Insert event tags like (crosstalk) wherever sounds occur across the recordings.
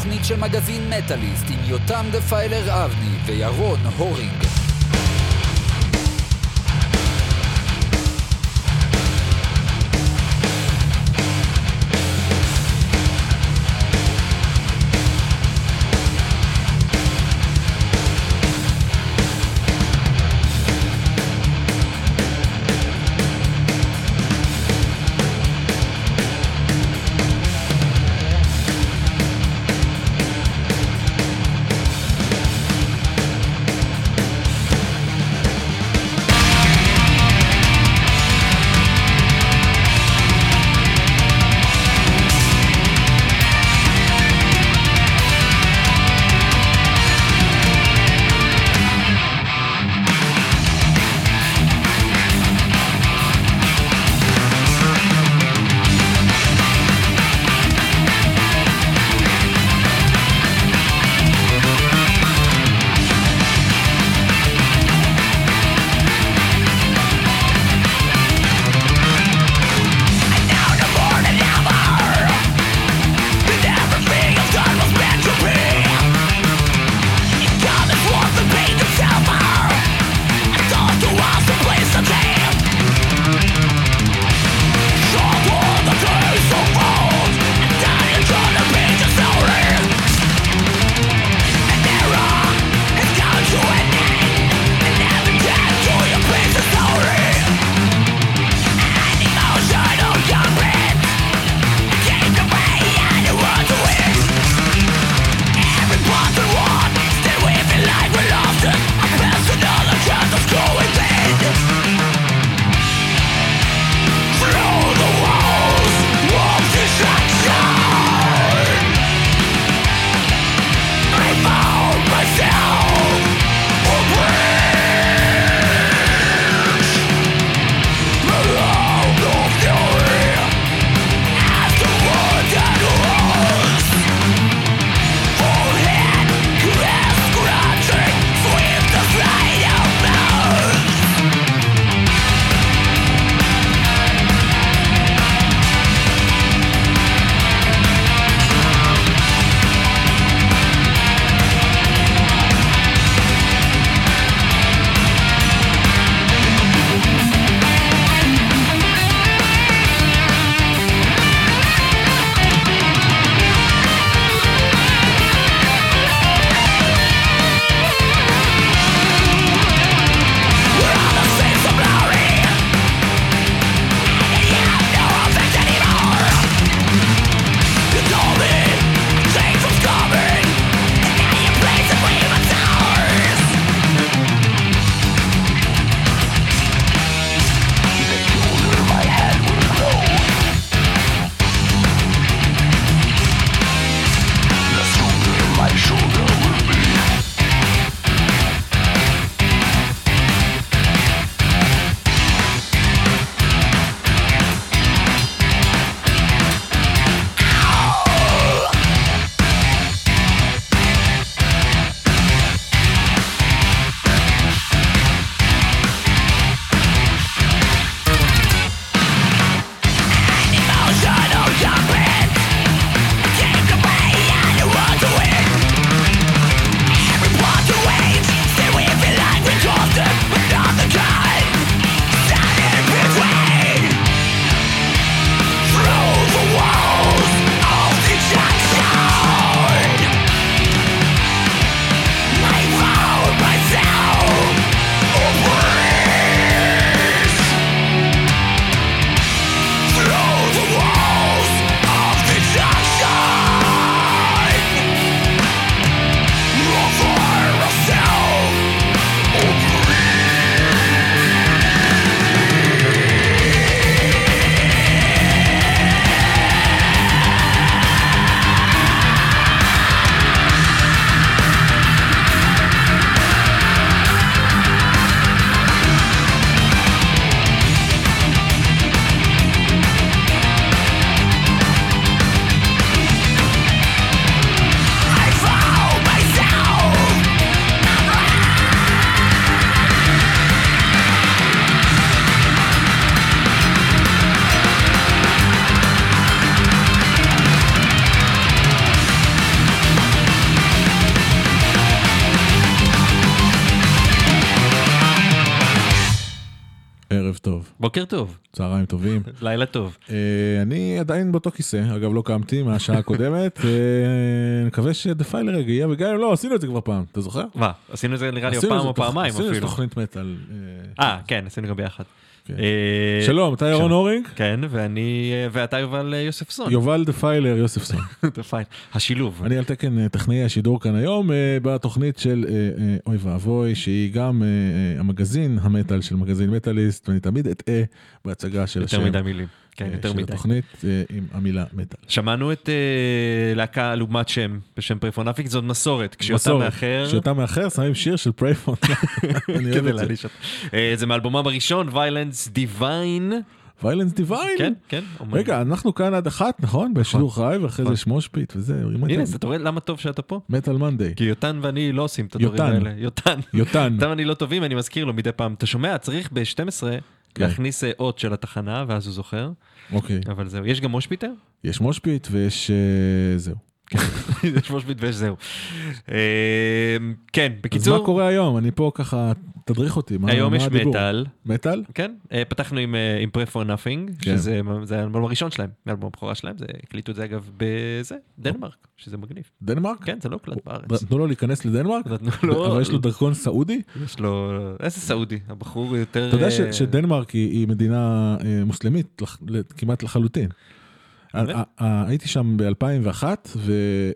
התוכנית של מגזין מטאליסט עם יותם דפיילר אבני וירון הורינג. בוקר טוב, צהריים טובים. (laughs) לילה טוב. אה, אני עדיין באותו כיסא, אגב לא קמתי מהשעה הקודמת, אני מקווה שדפיילר יגיע, וגם אם לא, עשינו את זה כבר פעם, אתה זוכר? מה, עשינו את זה נראה לי פעם או פעמיים עשינו את זה אפילו. תוכנית מטאל. אה, אה, כן, עשינו גם ביחד. כן. אה, שלום, אתה ירון. הורינג? כן, ואני, אה, ואתה יובל אה, יוספסון. יובל דפיילר יוספסון. (laughs) פיין. השילוב. אני על תקן טכנאי השידור כאן היום בתוכנית של אוי ואבוי שהיא גם המגזין המטאל של מגזין מטאליסט ואני תמיד אטעה בהצגה של יותר השם מדי מילים. כן, יותר של מדי. התוכנית אה, עם המילה מטאל. שמענו את אה, להקה לעומת שם בשם פרפונאפיק, זאת מסורת. מסורת. מאחר, כשאתה מאחר שמים שיר של פרייפון. (laughs) אני אוהב כדי את זה. אה, זה מאלבומם הראשון, ויילנס דיוויין. ויילנס דיוויין. כן, כן. רגע, אנחנו כאן עד אחת, נכון? בשידור חי, ואחרי זה יש מושפיט וזה. הנה, אתה רואה למה טוב שאתה פה? Metal Monday. כי יותם ואני לא עושים את הדברים. האלה. יותם. יותם. יותם ואני לא טובים, אני מזכיר לו מדי פעם. אתה שומע, צריך ב-12 כן. להכניס אה, אות של התחנה, ואז הוא זוכר. אוקיי. אבל זהו. יש גם מושפיטר? יש מושפיט ויש... אה, זהו. יש מושפיט ויש זהו. אה, כן, אז בקיצור, מה קורה היום? אני פה ככה, תדריך אותי. מה- היום יש? מטאל. מטאל? כן, אה, פתחנו עם, Pray for Nothing, כן. שזה זה האלבום הראשון שלהם, האלבום הבכורה שלהם, זה, הקליטו את זה אגב בזה, דנמרק, שזה מגניב. דנמרק? כן, זה לא הוקלט בארץ. נתנו לו להיכנס לדנמרק? נתנו לו, אבל יש לו דרכון סעודי? יש לו, איזה סעודי, הבחור יותר... אתה יודע אה, שדנמרק היא מדינה אה, מוסלמית כמעט לחלוטין. באמת? ה- ה- הייתי שם ב-2001,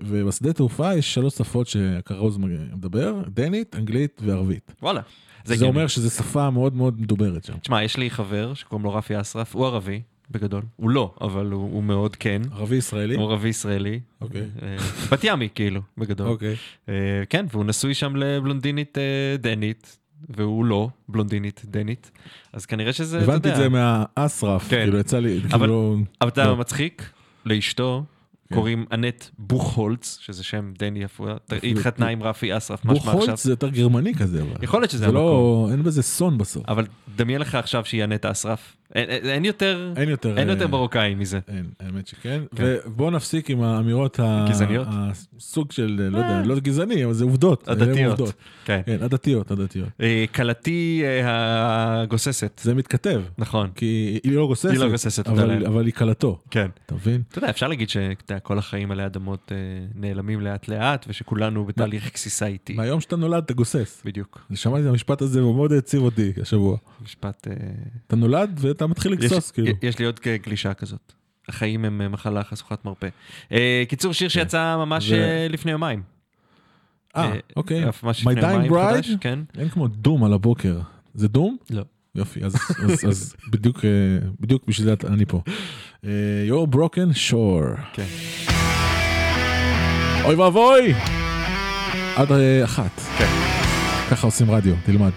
ובשדה תעופה יש שלוש שפות שהכרוז מדבר, דנית, אנגלית וערבית. וואלה. זה הגיוני. אומר שזו שפה מאוד מאוד מדוברת שם. תשמע, יש לי חבר שקוראים לו רפי אסרף, הוא ערבי, בגדול. הוא לא, אבל הוא, הוא מאוד כן. ערבי ישראלי? הוא ערבי ישראלי. אוקיי. אה, בת ימי, כאילו, בגדול. אוקיי. אה, כן, והוא נשוי שם לבלונדינית אה, דנית, והוא לא בלונדינית דנית, אז כנראה שזה, אתה הבנתי את יודע. זה מהאסרף, כן. כאילו יצא לי, אבל- כאילו... אבל אתה לא. מצחיק, לאשתו כן. קוראים אנט בוכהולץ, שזה שם דני יפו, היא התחתנה עם רפי אסרף, משמע עכשיו. בוכהולץ זה יותר גרמני כזה, אבל. יכול להיות שזה זה המקום. לא, אין בזה סון בסוף. אבל דמיין לך עכשיו שהיא אנט אסרף. אין- אין אין יותר אין יותר... אין יותר אה, מרוקאי מזה. אין, האמת שכן. כן. ובואו נפסיק עם האמירות ה... גזעניות? הסוג של, לא יודע, אה. לא גזעני, אבל זה עובדות. עובדות. כן. כן, הדתיות. אה, כלתי אה, הגוססת, זה מתכתב, נכון. כי היא לא גוססת, היא לא גוססת, אבל, לאל. אבל היא כלתו, כן. אתה מבין? אתה יודע, אפשר להגיד שכל החיים עלי אדמות אה, נעלמים לאט לאט, ושכולנו בתהליך גסיסה איטי. מהיום שאתה נולד אתה גוסס. בדיוק. שמעתי את המשפט הזה והוא מאוד העציב אותי השבוע. משפט... אה, אתה נולד ואתה מתחיל יש, לגסוס, כאילו. יש לי עוד גלישה כזאת. החיים הם אה, מחלה חשוכת מרפא. אה, קיצור, שיר שיצא ממש אה, לפני יומיים. אה, אוקיי. My Dying Bride? כן. אין כמו דום על הבוקר. זה דום? לא. יופי, אז, אז, אז בדיוק, בדיוק בשביל זה אני פה. אה, Your Broken Shore. כן. אוי ואבוי! עד אחת. כן. ככה עושים רדיו, תלמד.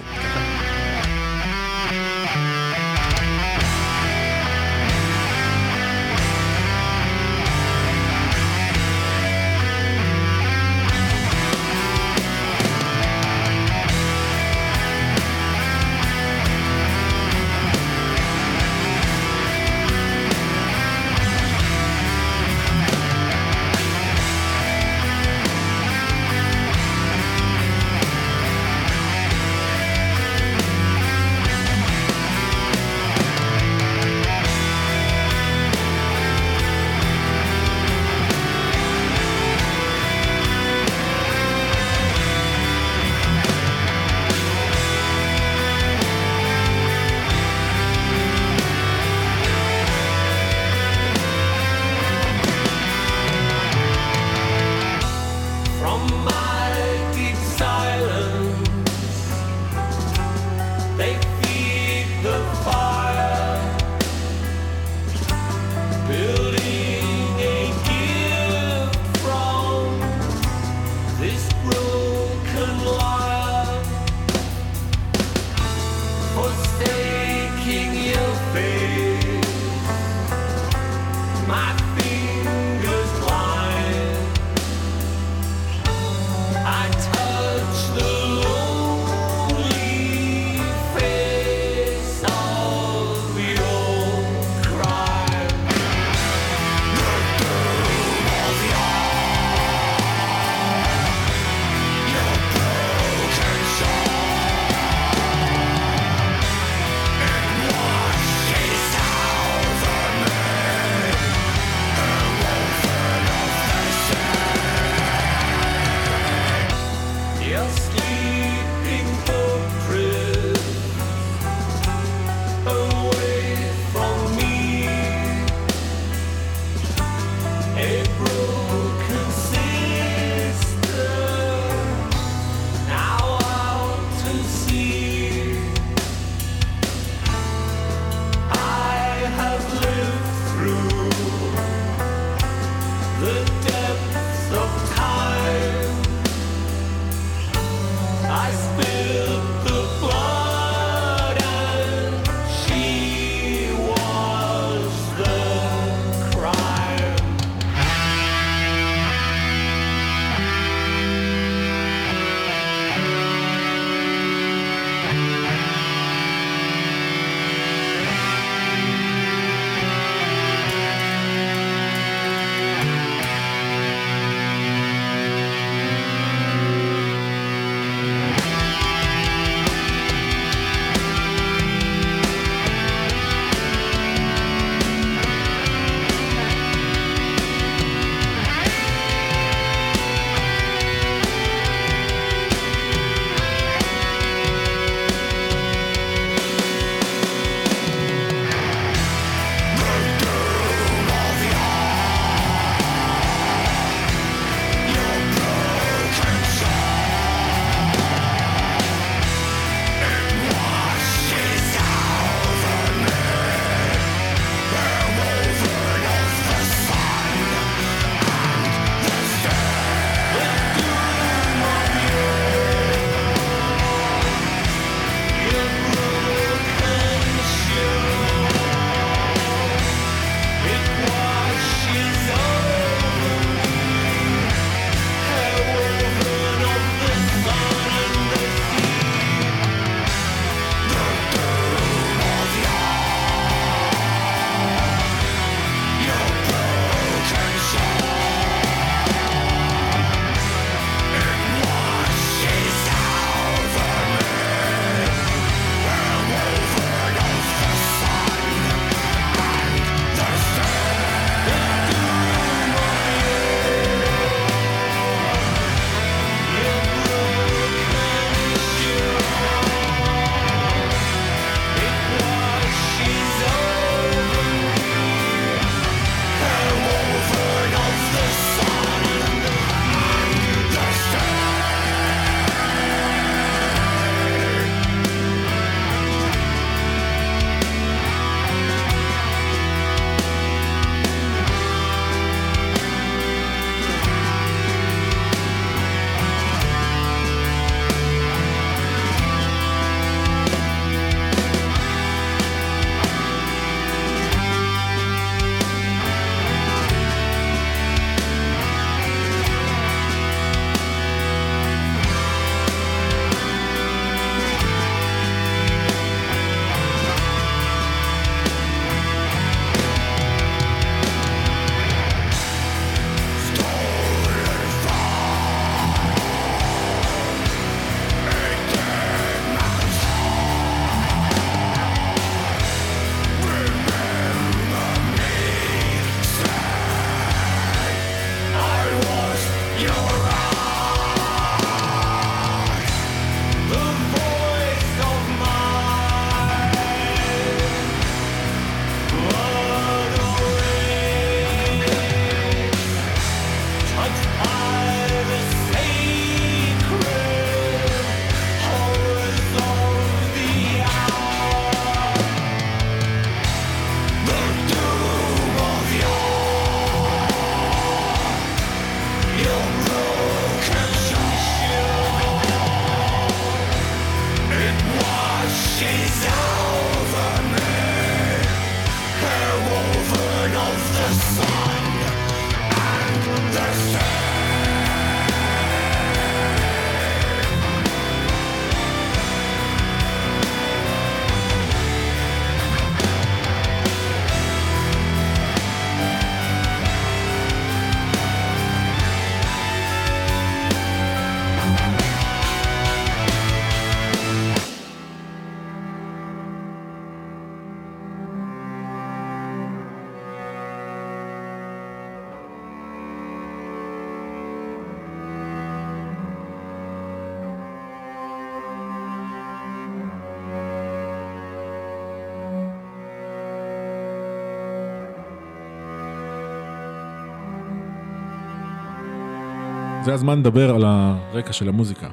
זה הזמן לדבר על הרקע של המוזיקה.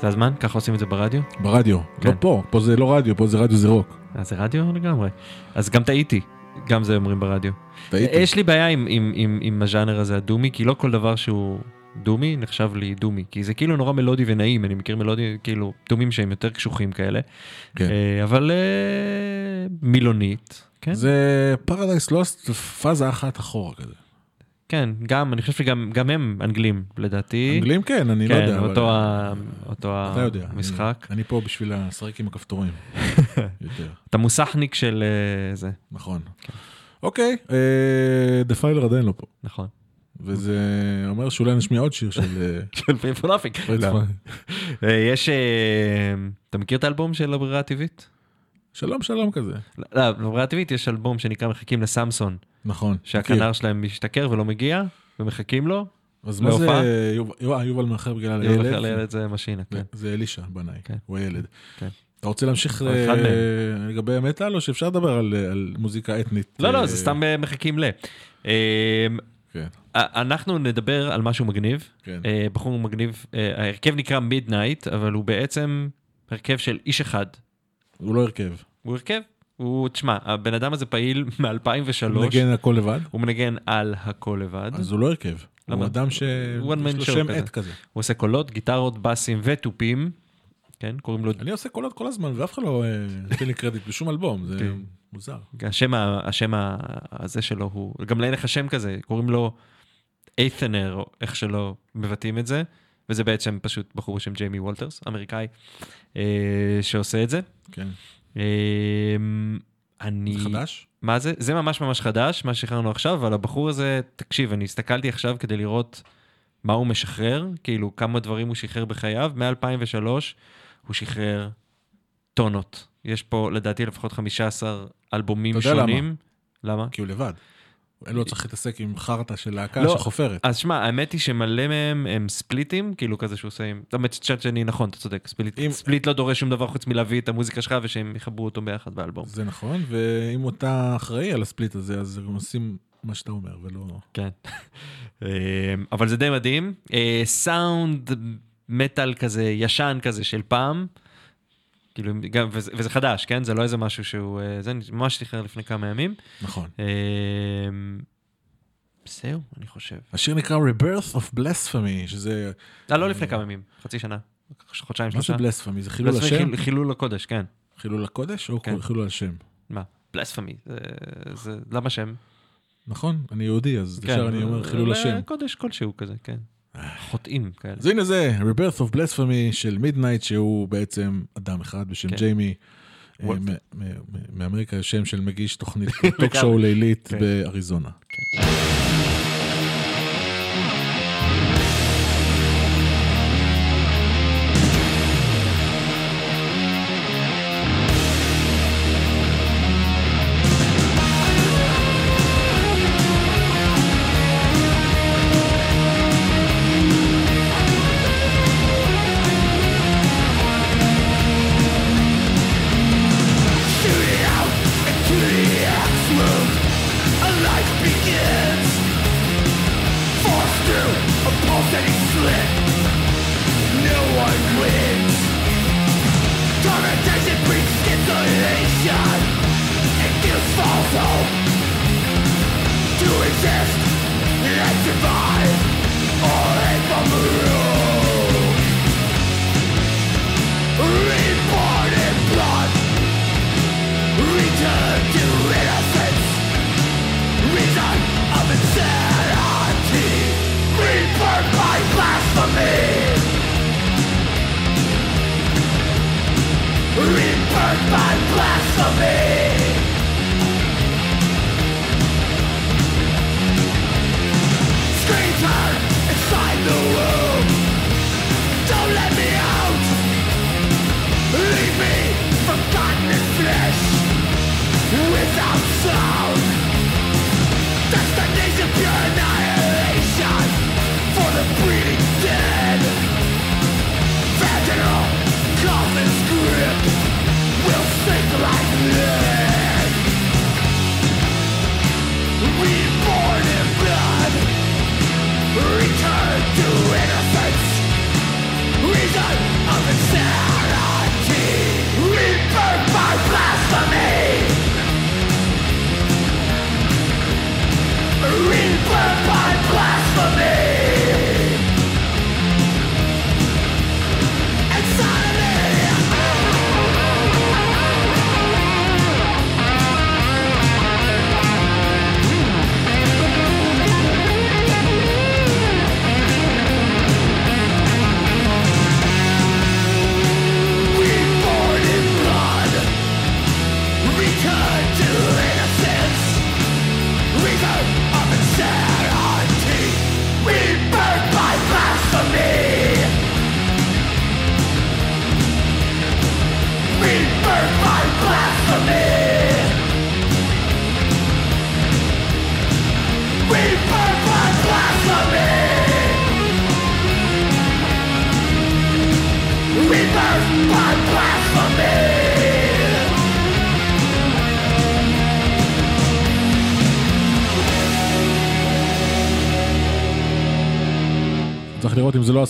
זה הזמן? ככה עושים את זה ברדיו? ברדיו, כן. לא פה, פה זה לא רדיו, פה זה רדיו זה רוק. אז זה רדיו לגמרי. אז גם טעיתי, גם זה אומרים ברדיו. טעיתי. יש לי בעיה עם, עם, עם, עם הז'אנר הזה הדומי, כי לא כל דבר שהוא דומי נחשב לי דומי, כי זה כאילו נורא מלודי ונעים, אני מכיר מלודי, כאילו, דומים שהם יותר קשוחים כאלה. כן. אה, אבל אה, מילונית, כן? זה פרדייס לוסט פאזה אחת אחורה כזה. כן, גם, אני חושב שגם גם הם אנגלים, לדעתי. אנגלים כן, אני לא כן, יודע. אבל- אותו, ה- אותו. המשחק. אני- אני פה בשביל לשחק עם הכפתורים. (laughs) יותר, אתה מוסכניק של אה, זה, נכון. כן. אוקיי, דה פיילר עדיין לא פה. נכון. וזה אומר שאולי נשמיע עוד שיר של... אה, (laughs) של פיפונאפיק. (laughs) יש, אה, אתה מכיר את האלבום של הברירה הטבעית? שלום שלום כזה. לא, בברירה הטבעית יש אלבום שנקרא מחכים לסמסון, נכון. שהכנר שלהם משתכר ולא מגיע, ומחכים לו, אז מה זה? יובל- יובל יובל מאחר בגלל יום אחר הילד? לילד זה משינה, כן. זה אלישע בנאי, כן. הוא הילד. כן. אתה רוצה להמשיך אה. לגבי המטאל או שאפשר לדבר על על מוזיקה אתנית? לא, אה, לא, זה סתם אה, מחכים ל. אה, כן, אנחנו נדבר על משהו מגניב, כן. אה, בחור מגניב, אה, ההרכב נקרא מידנייט, אבל הוא בעצם הרכב של איש אחד. הוא לא הרכב. הוא הרכב, הוא, תשמע, הבן אדם הזה פעיל הוא מ-2003, מנגן הכל לבד? הוא מנגן על הכל לבד, אז הוא לא הרכב. הוא למה? אדם One שיש לו שם. עט כזה. הוא עושה קולות, גיטרות, בסים ותופים, כן, קוראים לו, אני עושה קולות כל הזמן ואף אחד לא אה, נותן לי קרדיט בשום אלבום, זה כן. מוזר. השם, השם הזה שלו הוא, גם לאין לך שם כזה, קוראים לו איית'נר, או איך שלא מבטאים את זה, וזה בעצם פשוט בחור בשם ג'יימי וולטרס, אמריקאי, אה, שעושה את זה. כן. אה, אני... זה חדש? מה זה? זה ממש ממש חדש, מה ששחררנו עכשיו, אבל הבחור הזה, תקשיב, אני הסתכלתי עכשיו כדי לראות מה הוא משחרר, כאילו כמה דברים הוא שחרר בחייו. מ-2003 הוא שחרר טונות. יש פה לדעתי לפחות 15 אלבומים אתה יודע שונים. למה? כי הוא לבד. לו צריך להתעסק עם חרטא של להקה לא. שחופרת. אז שמע, האמת היא שמלא מהם הם ספליטים, כאילו כזה שהוא עושה עם... האמת שצ'אט שני, נכון, אתה צודק, ספליט, אם- ספליט לא דורש שום דבר חוץ מלהביא את המוזיקה שלך ושהם יחברו אותו ביחד באלבום. זה נכון, ואם אתה אחראי על הספליט הזה, אז הם עושים מה שאתה אומר, ולא... כן. (laughs) אה, אבל זה די מדהים. אה, סאונד מטאל כזה, ישן כזה של פעם. כאילו, גם, וזה, וזה חדש, כן? זה לא איזה משהו שהוא... אה, זה ממש שחרר לפני כמה ימים. נכון. אה, זהו, אני חושב. השיר נקרא Rebirth of Blasphemy, שזה... אה, לא לפני כמה ימים, חצי שנה. חודשיים, מה זה שלושה. בלספמי? זה חילול השם? חיל- חילול הקודש, כן. חילול הקודש או כן. חילול השם? מה? בלספמי. זה, זה, למה שם? נכון, אני יהודי, אז ישר אני אומר חילול השם. קודש כלשהו כזה, כן. חוטאים כאלה. אז הנה זה, Rebirth of Blasphemy של מידנייט, שהוא בעצם אדם אחד בשם כן. ג'יימי. אה, מאמריקה, שם של מגיש תוכנית (laughs) טוק שואו לילית כן. באריזונה. Thank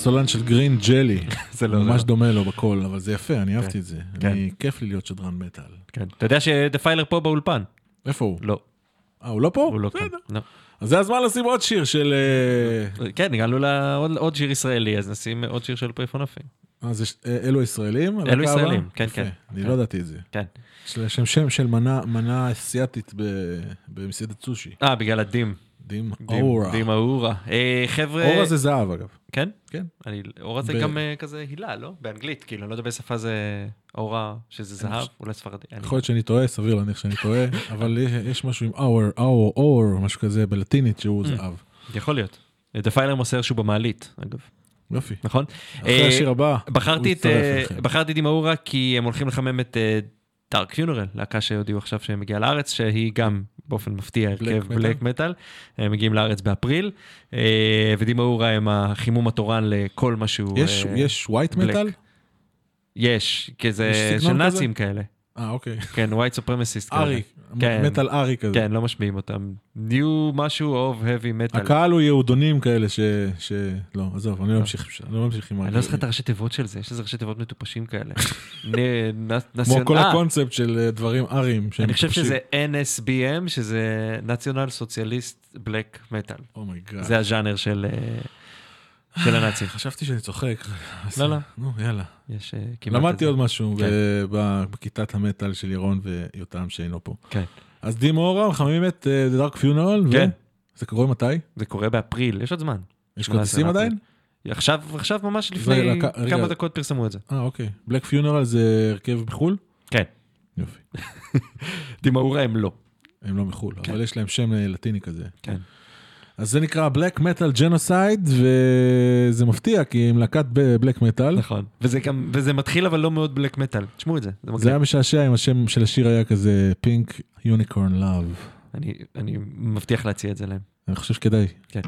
הסולן של גרין ג'לי. (laughs) זה לא, ממש. דומה לו בקול, אבל זה יפה, אני אהבתי את זה. כן. אני, כיף לי להיות שדרן מטאל. כן. אתה יודע שדפיילר פה באולפן? איפה הוא? לא, אה, הוא לא פה? הוא לא כאן. לא. אז זה הזמן לשים עוד שיר של... אה, כן, הגענו לעוד עוד שיר ישראלי, אז נשים עוד שיר של פריפון אפים. אה, אה, אלו ישראלים? אלו? ישראלים, כן, כן. אני כן. לא ידעתי את זה. כן. יש להם שם של מנה- אסיאתית במסעדת סושי. אה, בגלל הדים. דים אורה. דים אורה. אה, חבר'ה... אורה זה זהב אגב. כן? כן. אורה זה גם אה, כזה הילה, לא? באנגלית, כאילו, אני לא יודע באיזה שפה זה אורה, שזה זהב, אולי ספרדי. יכול להיות שאני טועה, סביר להניח שאני טועה, (laughs) אבל יש- משהו עם אור, אור, אור, משהו כזה בלטינית שהוא Mm. זהב. יכול להיות. דפיילר מוסר שהוא במעלית, אגב, יופי. נכון? אחרי אה, השיר הבא, הוא יצטרף אליכם. בחרתי את דימאורה כי הם הולכים לחמם את דארק פיונרל, להקה שהודיעו עכשיו שמגיעה לארץ, שהיא גם באופן מפתיע הרכב black metal. הם מגיעים לארץ באפריל, אה, ו Dim Aura הם החימום התורן לכל משהו. יש- אה, יש white black. metal? יש, כי זה יש של כזה? נאצים כאלה. אה, אוקיי. כן, white supremacist. ארי, כן. מטאל ארי כזה. כן, לא משמיעים אותם. new משהו of heavy metal. הקהל הוא יהודונים כאלה ש... ש... לא, עזוב, אני לא אמשיך אני לא אמשיך עם אני לא זוכר את הראשי תיבות של זה, יש איזה ראשי תיבות מטופשים כאלה. (laughs) כמו כל אה, הקונספט של אה, דברים אריים. שהם אני חושב. שזה NSBM, שזה national socialist black metal. Oh my god. זה הז'אנר של אה, של הנאצים. חשבתי שאני צוחק. לא, לא. נו, יאללה. יש אה, כמעט... למדתי עוד משהו כן. בכיתת המטאל של ירון ויותם שאינו פה. כן. אז Dim Aura מחממים את אה, The Dark Funeral. כן. זה קורה מתי? זה קורה באפריל, יש עוד זמן. יש 18 כרטיסים. עדיין? עכשיו, עכשיו ממש לפני. כמה דקות פרסמו את זה. אה, אוקיי. Dark Funeral זה הרכב בחו"ל? כן. יופי. (laughs) Dim Aura הם לא. הם לא מחו"ל, כן. אבל יש להם שם אה, לטיני כזה. כן. אז זה נקרא Black Metal Genocide, וזה מפתיע, כי הם להקת black metal. נכון. וזה גם, וזה מתחיל אבל לא מאוד black metal. תשמעו את זה, זה זה מגניב. היה משעשע אם השם של השיר היה כזה Pink Unicorn Love. אני, אני מבטיח להציע את זה להם. אני חושב שכדאי. כן.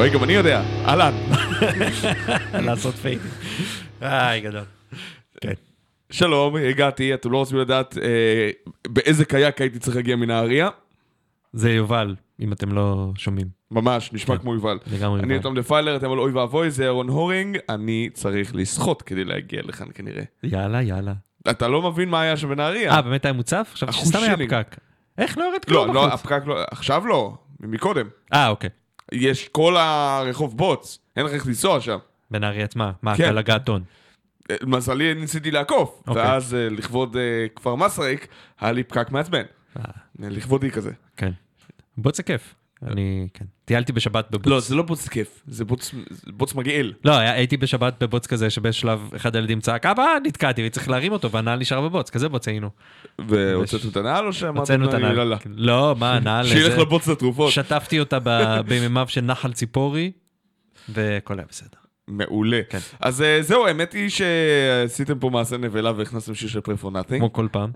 רועי, גם אני יודע. אהלן. (laughs) לעשות פייק. איי, גדול. כן. שלום, הגעתי, אתם לא רוצים לדעת אה, באיזה קיאק הייתי צריך להגיע מנהריה? זה יובל, אם אתם לא שומעים. ממש, נשמע כן. כמו יובל. לגמרי אני. תום דפיילר, אתם על אוי ואבוי, זה ירון הורינג, אני צריך לשחות כדי להגיע לכאן כנראה. יאללה, יאללה. אתה לא מבין מה היה שם בנהריה. אה, באמת היה מוצף? חשבתי אחוז שסתם היה. פקק. איך לא יורד לא, כלום לא, בחוץ? הפקק לא, עכשיו לא, מקודם. אה, אוקיי. יש כל הרחוב בוץ, אין לך איך לנסוע שם. בנהריה עצמה. מה, כן. כלגת טון. אה, למזלי ניסיתי לעקוף, אוקיי. ואז אה, לכבוד אה, כפר מסריק, היה לי פקק מעצבן. לכבודי כזה. כן. בוץ זה כיף. אני, כן. טיילתי בשבת בבוץ. לא, זה לא בוץ כיף, זה בוץ, בוץ מגעיל. לא, הייתי בשבת בבוץ כזה שבשלב אחד הילדים צעק, אבא, נתקעתי, וצריך להרים אותו, והנעל נשאר בבוץ, כזה בוץ היינו. והוצאתם את הנעל או שאמרתם את הנעל. יאללה. לא, מה, הנעל... שילך לבוץ לתרופות. שטפתי אותה ב- במימיו של נחל ציפורי, והכל היה בסדר. מעולה. כן. אז אה, זהו, האמת היא שעשיתם פה מעשה נבלה והכנסתם שיר של Prey for Nothing. כמו כל פעם.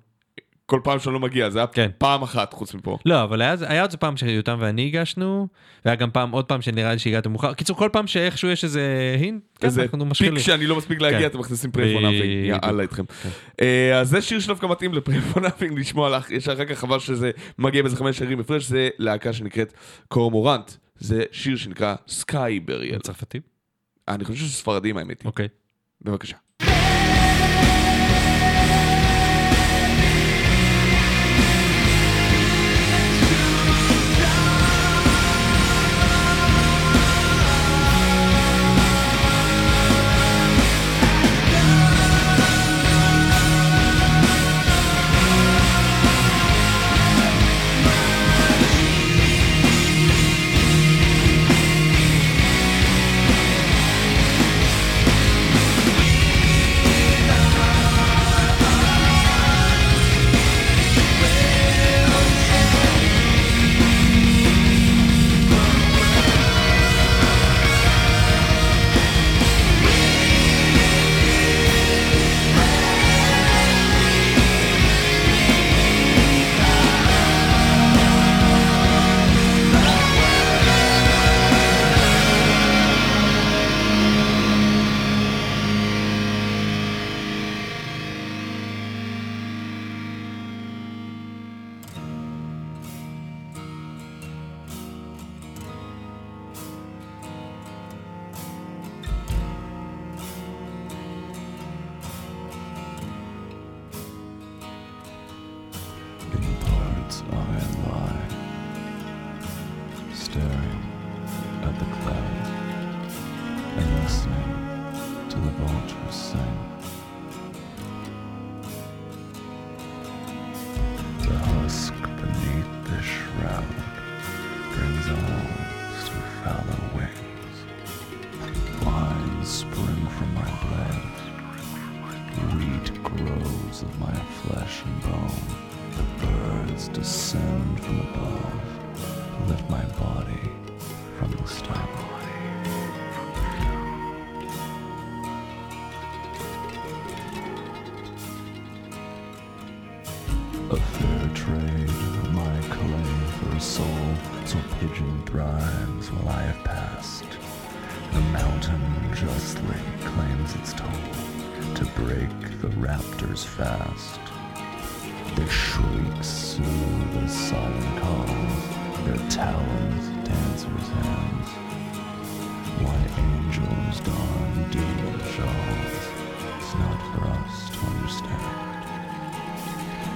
כל פעם שאני לא מגיע, זה היה כן. פעם אחת חוץ מפה. לא, אבל היה היה עוד פעם שיותם ואני הגשנו, והיה גם פעם, עוד פעם שנראה לי שהגעתם מאוחר. קיצור, כל פעם שאיכשהו יש איזה hint, כן, אנחנו פיק משחילים. שאני לא מספיק להגיע, כן. אתם מכניסים Prey for Nothing. בדיוק. יאללה איתכם. כן. אה, אז זה שיר שדווקא מתאים לפרי פור נאטינג לשמוע לך, יש אחר כך חבל שזה מגיע באיזה חמש שירים הפרש, זה להקה שנקראת קורמורנט. זה שיר שנקרא סקאי בריאל. צרפתי? אני חושב שזה ספרדים האמת היא. אוקיי. בבקשה.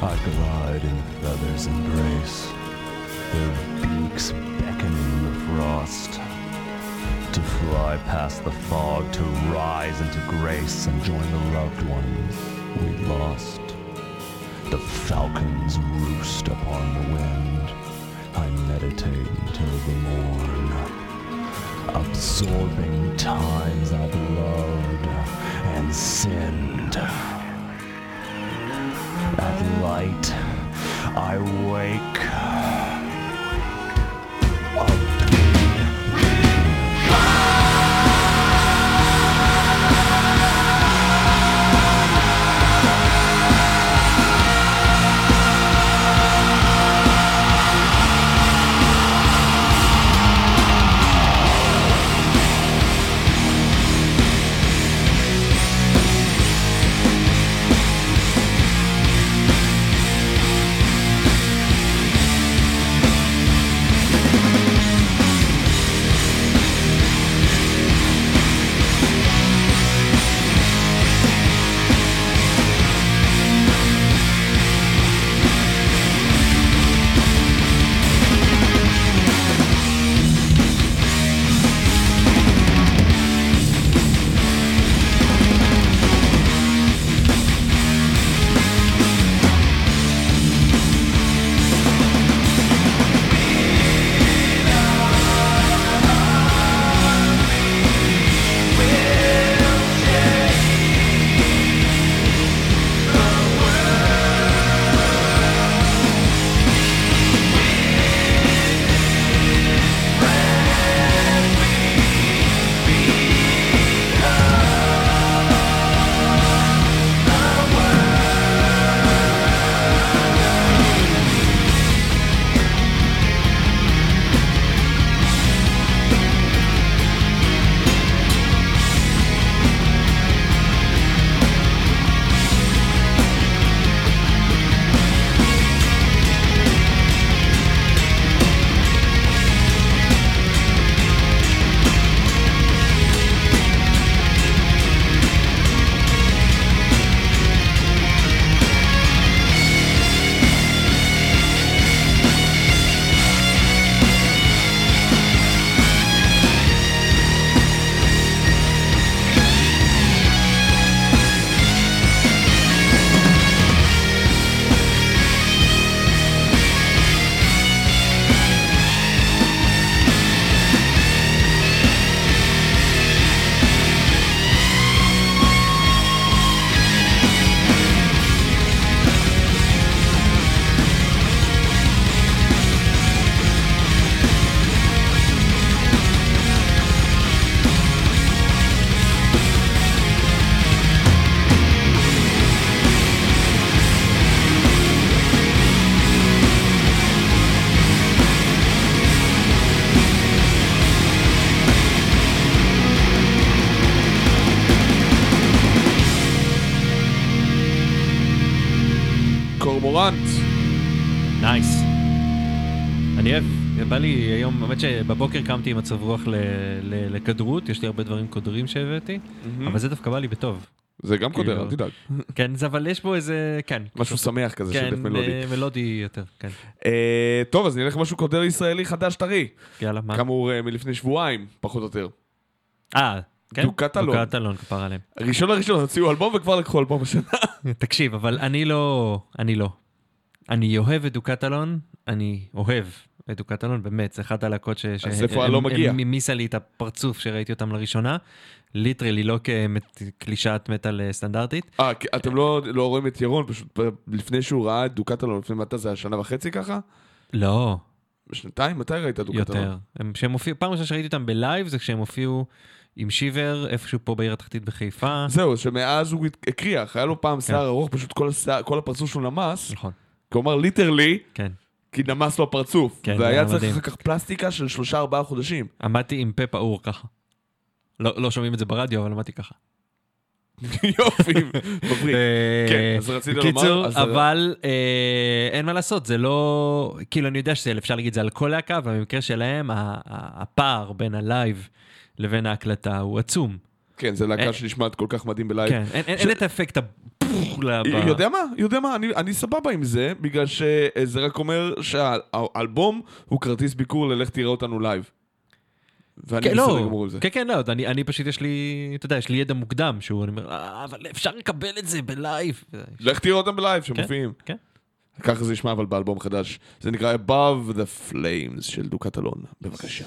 I glide in feathers and grace, their beaks beckoning the frost. To fly past the fog, to rise into grace and join the loved ones we lost. The falcons roost upon the wind. I meditate until the morn. Absorbing times I've loved and sinned. At light, I wake. שבבוקר קמתי עם מצב רוח ל- ל- לכדרות, יש לי הרבה דברים קודרים שהבאתי, אבל זה דווקא בא לי בטוב. זה גם קודר, כאילו- אל תדאג. כן, זה, אבל יש בו איזה, כן. משהו שמח כזה של כן, דף מלודי. אה, מלודי יותר, כן. אה, טוב, אז נלך למשהו קודר ישראלי חדש טרי. יאללה, מה? כאמור, אה, מלפני שבועיים, פחות או יותר. אה, כן? דוקת אלון, כפר עליהם. ראשון לראשון הוציאו אלבום וכבר לקחו אלבום השנה. (laughs) תקשיב, אבל אני לא, אני לא. אני אוהב את Dukatalon, אני אוהב את Dukatalon, באמת, זה אחת הלהקות ש... אז איפה הלא מגיע? המיסה לי את הפרצוף שראיתי אותם לראשונה. literally, לא כקלישאת מטאל אה, סטנדרטית. אה, אתם לא לא רואים את ירון, פשוט לפני שהוא ראה את Dukatalon, לפני מתי זה היה שנה וחצי ככה? לא, בשנתיים? מתי ראית Dukatalon? יותר. הם, שהם הופיעו, פעם ראשונה שראיתי אותם בלייב זה כשהם הופיעו עם שיבר איפשהו פה בעיר התחתית בחיפה. זהו, שמאז הוא הקריח, היה לו פעם שיער ארוך, פשוט כל הפרצוף שלו נמס, נכון, כלומר literally, כן. כי נמס לו הפרצוף. כן, זה והיה היה צריך מדהים. אחר כך פלסטיקה של שלושה ארבעה חודשים. עמדתי עם פה פעור ככה. לא, לא שומעים את זה ברדיו, אבל עמדתי ככה. (laughs) יופי, מבריק. אה, כן, אז רצית לומר... בקיצור, אבל אה, אין מה לעשות, זה לא... כאילו, אני יודע שאפשר להגיד זה על כל להקה, אבל במקרה שלהם, הפער בין הלייב לבין ההקלטה הוא עצום. כן, זה אה, להקה שנשמעת כל כך מדהים בלייב. כן, אין- את האפקט ב- יודע מה? יודע מה? אני, סבבה עם זה, בגלל שזה רק אומר שהאלבום הוא כרטיס ביקור ללך תראה אותנו לייב. ואני כן, בסדר לא, גמור עם זה. כן, כן, לא, אני, פשוט יש לי, אתה יודע, יש לי ידע מוקדם, שהוא, אני אומר, "אה, אבל אפשר לקבל את זה בלייב. לך תראה אותם בלייב שמופיעים. כן. ככה זה נשמע אבל באלבום חדש. זה נקרא Above the Flames של Dukatalon. בבקשה.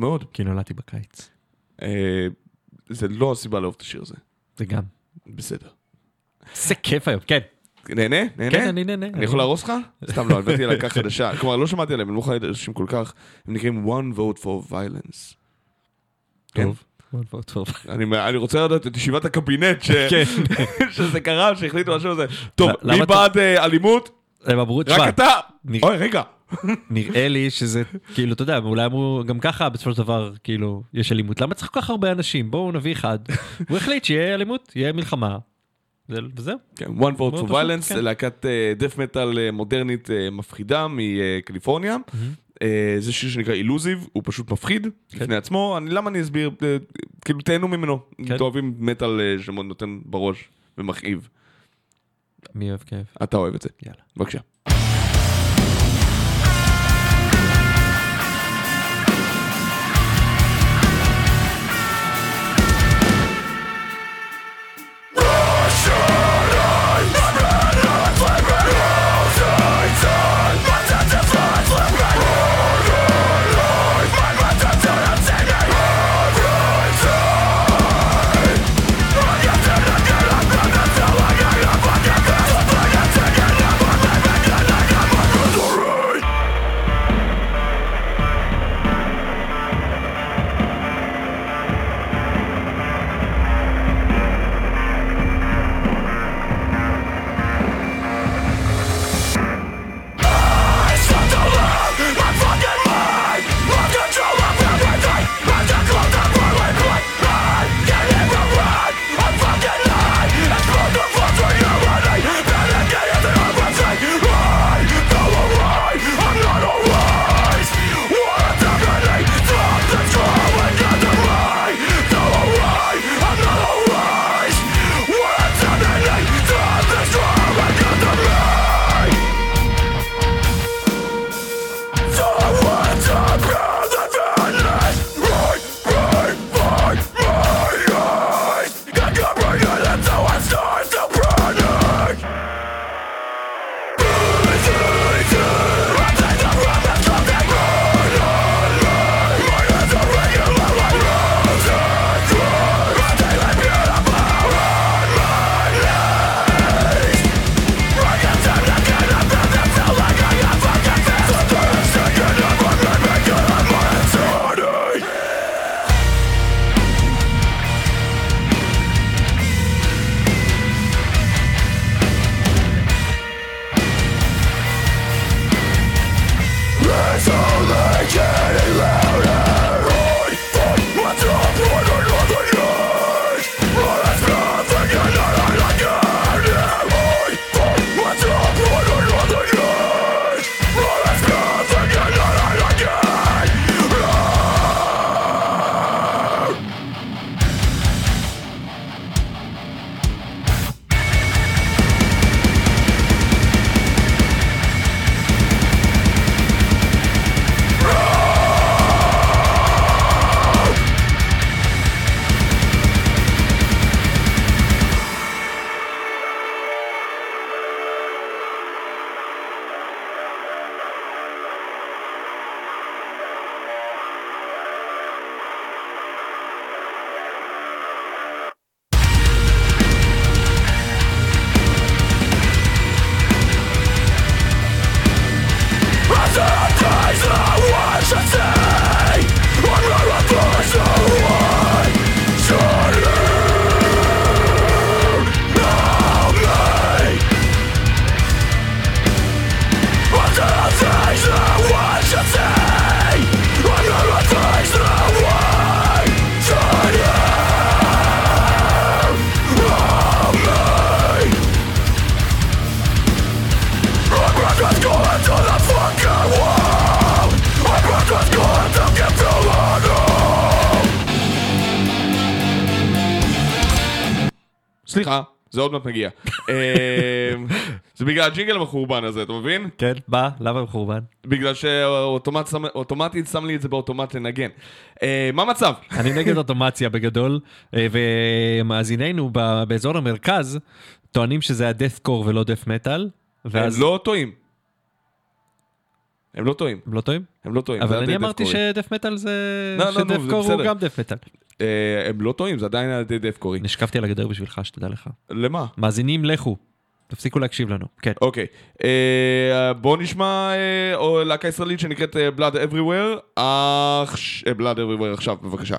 טוב מאוד. כי נולדתי בקיץ. אה, זה לא הסיבה לאהוב את השיר הזה. זה גם. בסדר. זה כיף היום, כן. נהנה? נהנה? כן, אני נהנה. אני יכול להרוס לך? סתם לא, הבאתי להקה חדשה. כלומר, לא שמעתי עליהם, הם לא חדשים כל כך. הם נקראים one vote for violence. כן. טוב. טוב. אני, אני רוצה לדעת את ישיבת הקבינט. (laughs) כן. (laughs) שזה קרה, שהחליטו משהו הזה. טוב, למה מי בעד אה, אלימות? הם אמרו, רק אתה. אוי, רגע. נראה לי שזה, כאילו, אתה יודע, אולי אמרו, גם ככה בסופו של דבר, כאילו, יש אלימות. למה צריך כל כך הרבה אנשים? בואו נביא אחד. הוא החליט שיהיה אלימות, יהיה מלחמה. זה- וזהו. כן, one vote for violence, כן. להקת דף מטאל מודרנית אה, מפחידה מקליפורניה. אה, זה שיר שנקרא אילוזיב, הוא פשוט מפחיד לפני עצמו. אני- למה אני אסביר? אה, כאילו, תהנו ממנו. כן. אתם אוהבים מטאל אה, שמאוד נותן בראש ומכאיב. מי אוהב כאב? אתה אוהב את זה. יאללה. בבקשה. סליחה, (laughs) זה עוד מעט מגיע. (laughs) אה, זה בגלל הג'ינגל המחורבן הזה, אתה מבין? כן, מה? למה מחורבן? בגלל שאוטומטית שם לי את זה באוטומט לנגן. אה, מה המצב? (laughs) אני נגד אוטומציה בגדול, אה, ומאזיננו באזור המרכז טוענים שזה ה-death core ולא death metal, ואז... הם לא טועים. הם לא טועים, הם לא טועים? הם לא טועים. אבל אני אמרתי. שדף מטאל זה... לא, לא, נו, שדף זה קור הוא בסדר. גם דף מטאל. אה, הם לא טועים, זה עדיין על ידי דף קורי. נשכבתי על הגדר בשבילך, שתדע לך. למה? מאזינים, לכו. תפסיקו להקשיב לנו. כן. אוקיי, אה, בואו נשמע אה, להקה ישראלית שנקראת Blood Everywhere. Blood Everywhere עכשיו, בבקשה.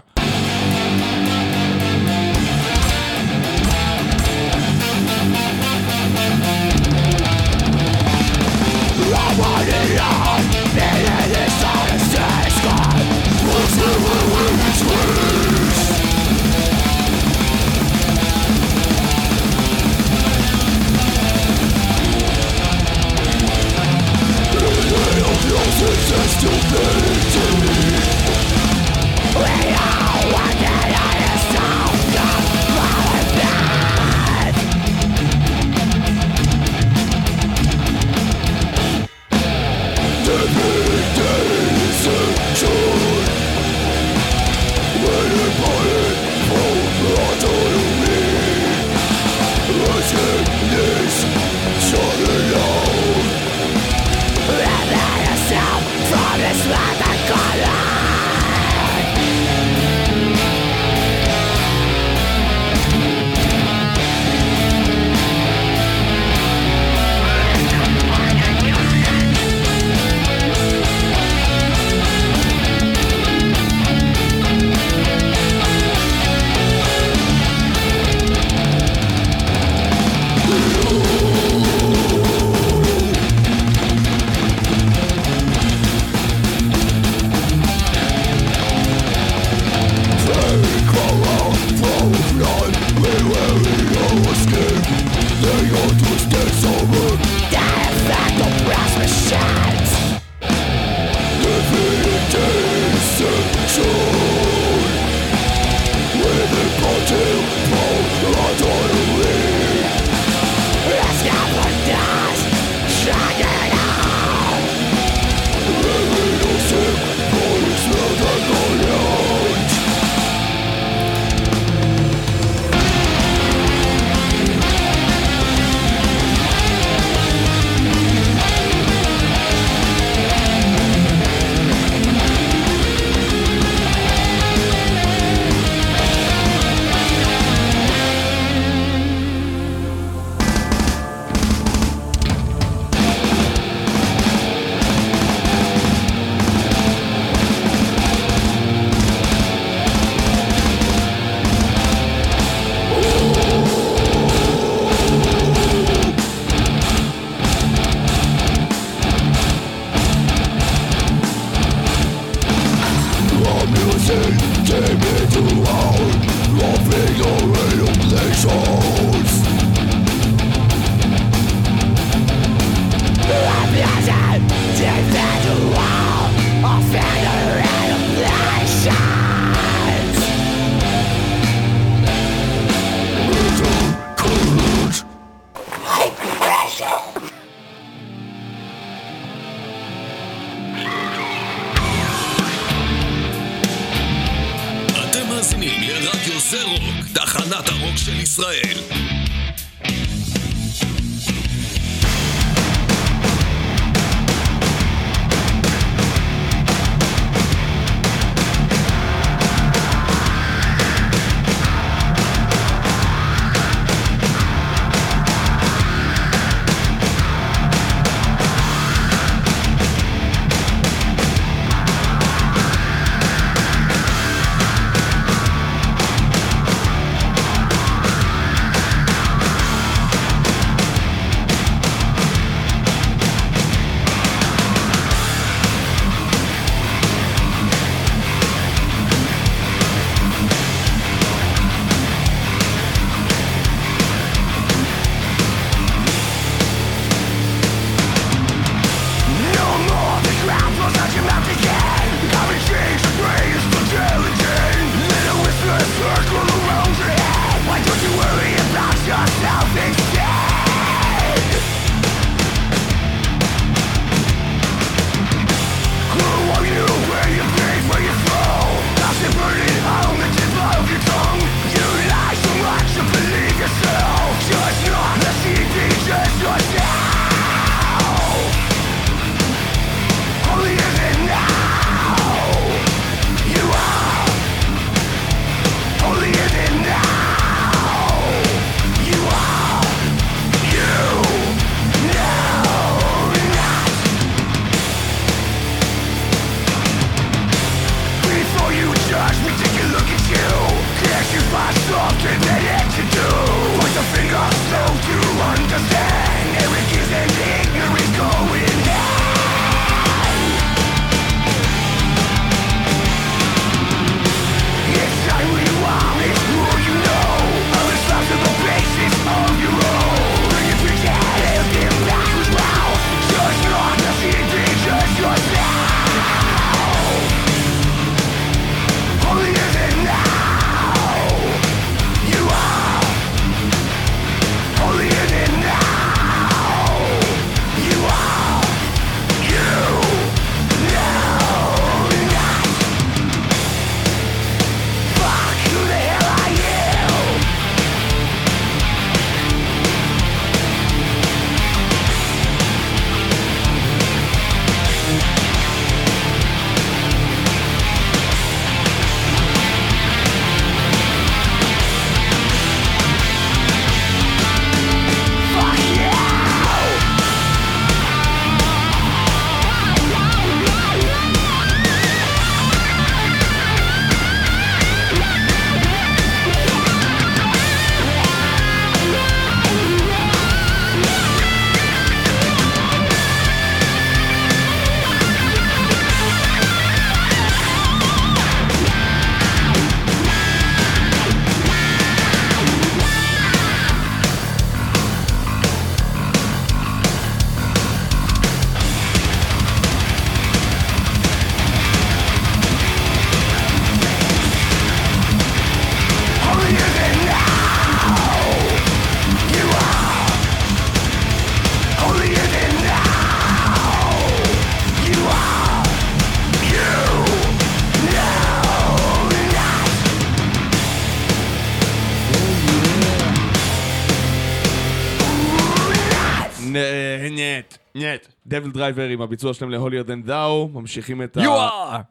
דביל דרייבר עם הביצוע שלהם דן דאו, ממשיכים את ה... You are!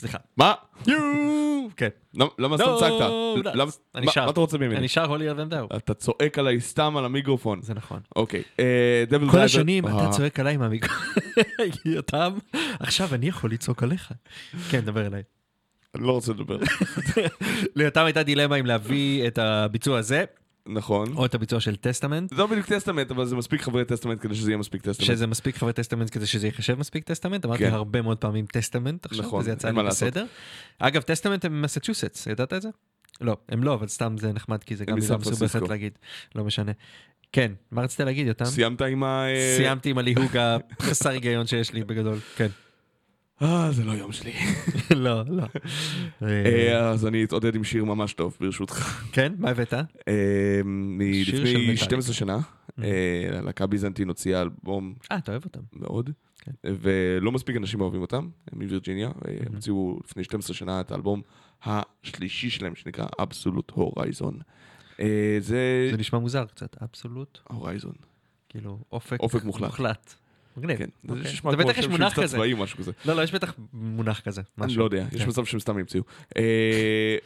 סליחה. מה? You! כן. למ- למה סתם No, צעקת? that's- למה- אני שר. מה אתה רוצה ממני? אני שר הולייר דן דאו. אתה צועק עליי סתם על המיקרופון. זה נכון. אוקיי. דרייבר... כל השנים אתה אה, צועק עליי מהמיקרופון. (laughs) יותם, עכשיו אני יכול לצעוק עליך. כן, דבר אליי. אני לא רוצה לדבר. (laughs) ליותם הייתה דילמה אם להביא את הביצוע הזה, נכון. או את הביצוע של טסטמנט, זה לא בדיוק טסטמנט, אבל זה מספיק חברי Testament כדי שזה יהיה מספיק Testament. שזה מספיק חברי Testament כדי שזה ייחשב מספיק Testament, אמרתי כן. הרבה מאוד פעמים Testament עכשיו, נכון, וזה יצא לי. בסדר. אגב, Testament הם מסצ'וסטס, ידעת את זה? לא, הם לא, אבל סתם זה נחמד, כי זה גם מילה מסובכת. להגיד, לא משנה. כן, מה רצית להגיד, יותם? סיימת עם ה... סיימתי עם הליהוג החסר היגיון שיש לי בגדול, כן. אה, זה לא יום שלי. (laughs) לא, לא. אה, אה, אז אני אתעודד עם שיר ממש טוב, ברשותך. כן, מה הבאת? אה, מלפני מטאליקה. 12 שנה, אה, הלהקה ביזנטין הוציאה אלבום אה, אתה אוהב אותם. מאוד, כן. ולא מספיק אנשים אוהבים אותם, הם מווירג'יניה, אה, Mm-hmm. לפני 12 שנה את האלבום השלישי שלהם, שנקרא אבסולוט הורייזון. זה זה נשמע מוזר קצת, אבסולוט, הורייזון. כאילו אופק מוחלט. מגניב. כן, זה אוקיי. זה בטח יש מונח כזה. צבאי משהו כזה. לא, לא, יש בטח מונח כזה. אני משהו. לא יודע, יש כן. מצב שהם סתם המציאו. אה,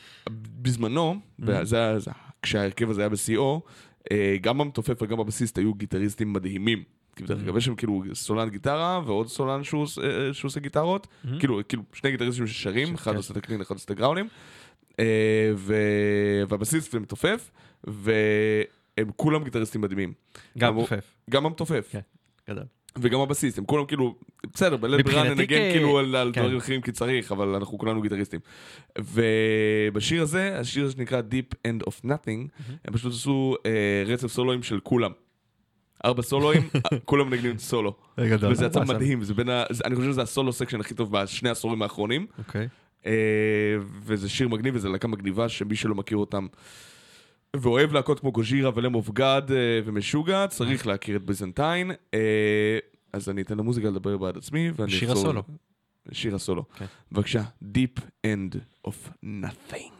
בזמנו, Mm-hmm. זה- זה- כשההרכב הזה היה בשיאו, אה, גם המתופף וגם הבסיסט היו גיטריסטים מדהימים. כי בדרך Mm-hmm. כלל יש שם כאילו סולן גיטרה ועוד סולן שהוא אה, עושה גיטרות, כאילו כאילו שני גיטריסטים ששרים, אחד Mm-hmm. כן. עושה את הקלין, אחד עושה את הגראולים, ו- והבסיסט ומתופף, והם כולם גיטריסטים מדהימים. גם אמרו- תופף, גם המתופף. כן. גדול. וגם הבסיסט, הם כולם כאילו, בסדר, בלית ברירה ננגן כ- כאילו על, על כן. דברים אחרים כי צריך, אבל אנחנו כולנו גיטריסטים. ובשיר הזה, השיר שנקרא Deep End of Nothing, הם פשוט עשו אה, רצף סולואים של כולם. ארבע סולואים, (laughs) כולם מנגנים סולו. וזה יצא מדהים, זה בין ה... זה- אני חושב שזה ה solo section הכי טוב בשני העשורים האחרונים. אוקיי. אה, וזה שיר מגניב, וזו להקה מגניבה שמי שלא מכיר אותם ואוהב להקות כמו Gojira ו Lamb of God אה, ומשוגע, צריך להכיר את ביזנטיין. אה, אז אני אתן למוזיקה לדבר בעד עצמי, ואני שיר אחזור- הסולו. שיר הסולו. כן. בבקשה, Deep End of Nothing.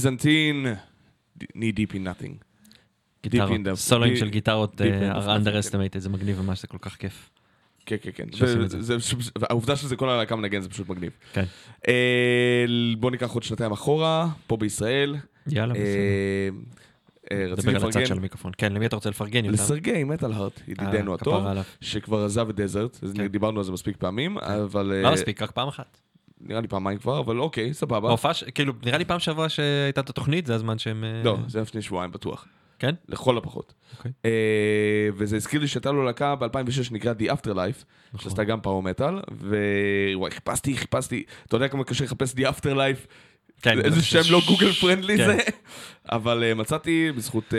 ביזנטין, knee deep in nothing. גיטרות, deep- של גיטרות are underestimated, זה מגניב ממש, זה כל כך כיף. כן, כן, כן. והעובדה שזה כל הלהקה מנגן זה פשוט מגניב. כן. אה, בוא ניקח עוד שנתיים אחורה, פה בישראל. יאללה, בסדר. אה, אה, רציתי דבר על הצד של לפרגן המיקרופון. כן, למי אתה רוצה לפרגן? לסרגי מטאל הארט, ידידנו אה, הטוב. שכבר עזב את דזרט, כן. דיברנו על זה מספיק פעמים, אבל אה, לא מספיק, רק פעם אחת. נראה לי פעמיים כבר, אבל אוקיי, סבבה. בהופעה, ש- כאילו, נראה לי פעם שעברה שהייתה את התוכנית, זה הזמן שהם... אה, לא, זה היה לפני שבועיים בטוח. כן? לכל הפחות. אוקיי. אה, וזה הזכיר לי שהייתה לו להקה ב-2006 שנקרא The Afterlife, נכון. שעשתה גם power metal, ווואי, חיפשתי, חיפשתי, אתה יודע כמה קשה לחפש The Afterlife, כן, איזה זה- שם לא Google friendly כן. זה, אבל אה, מצאתי בזכות אה,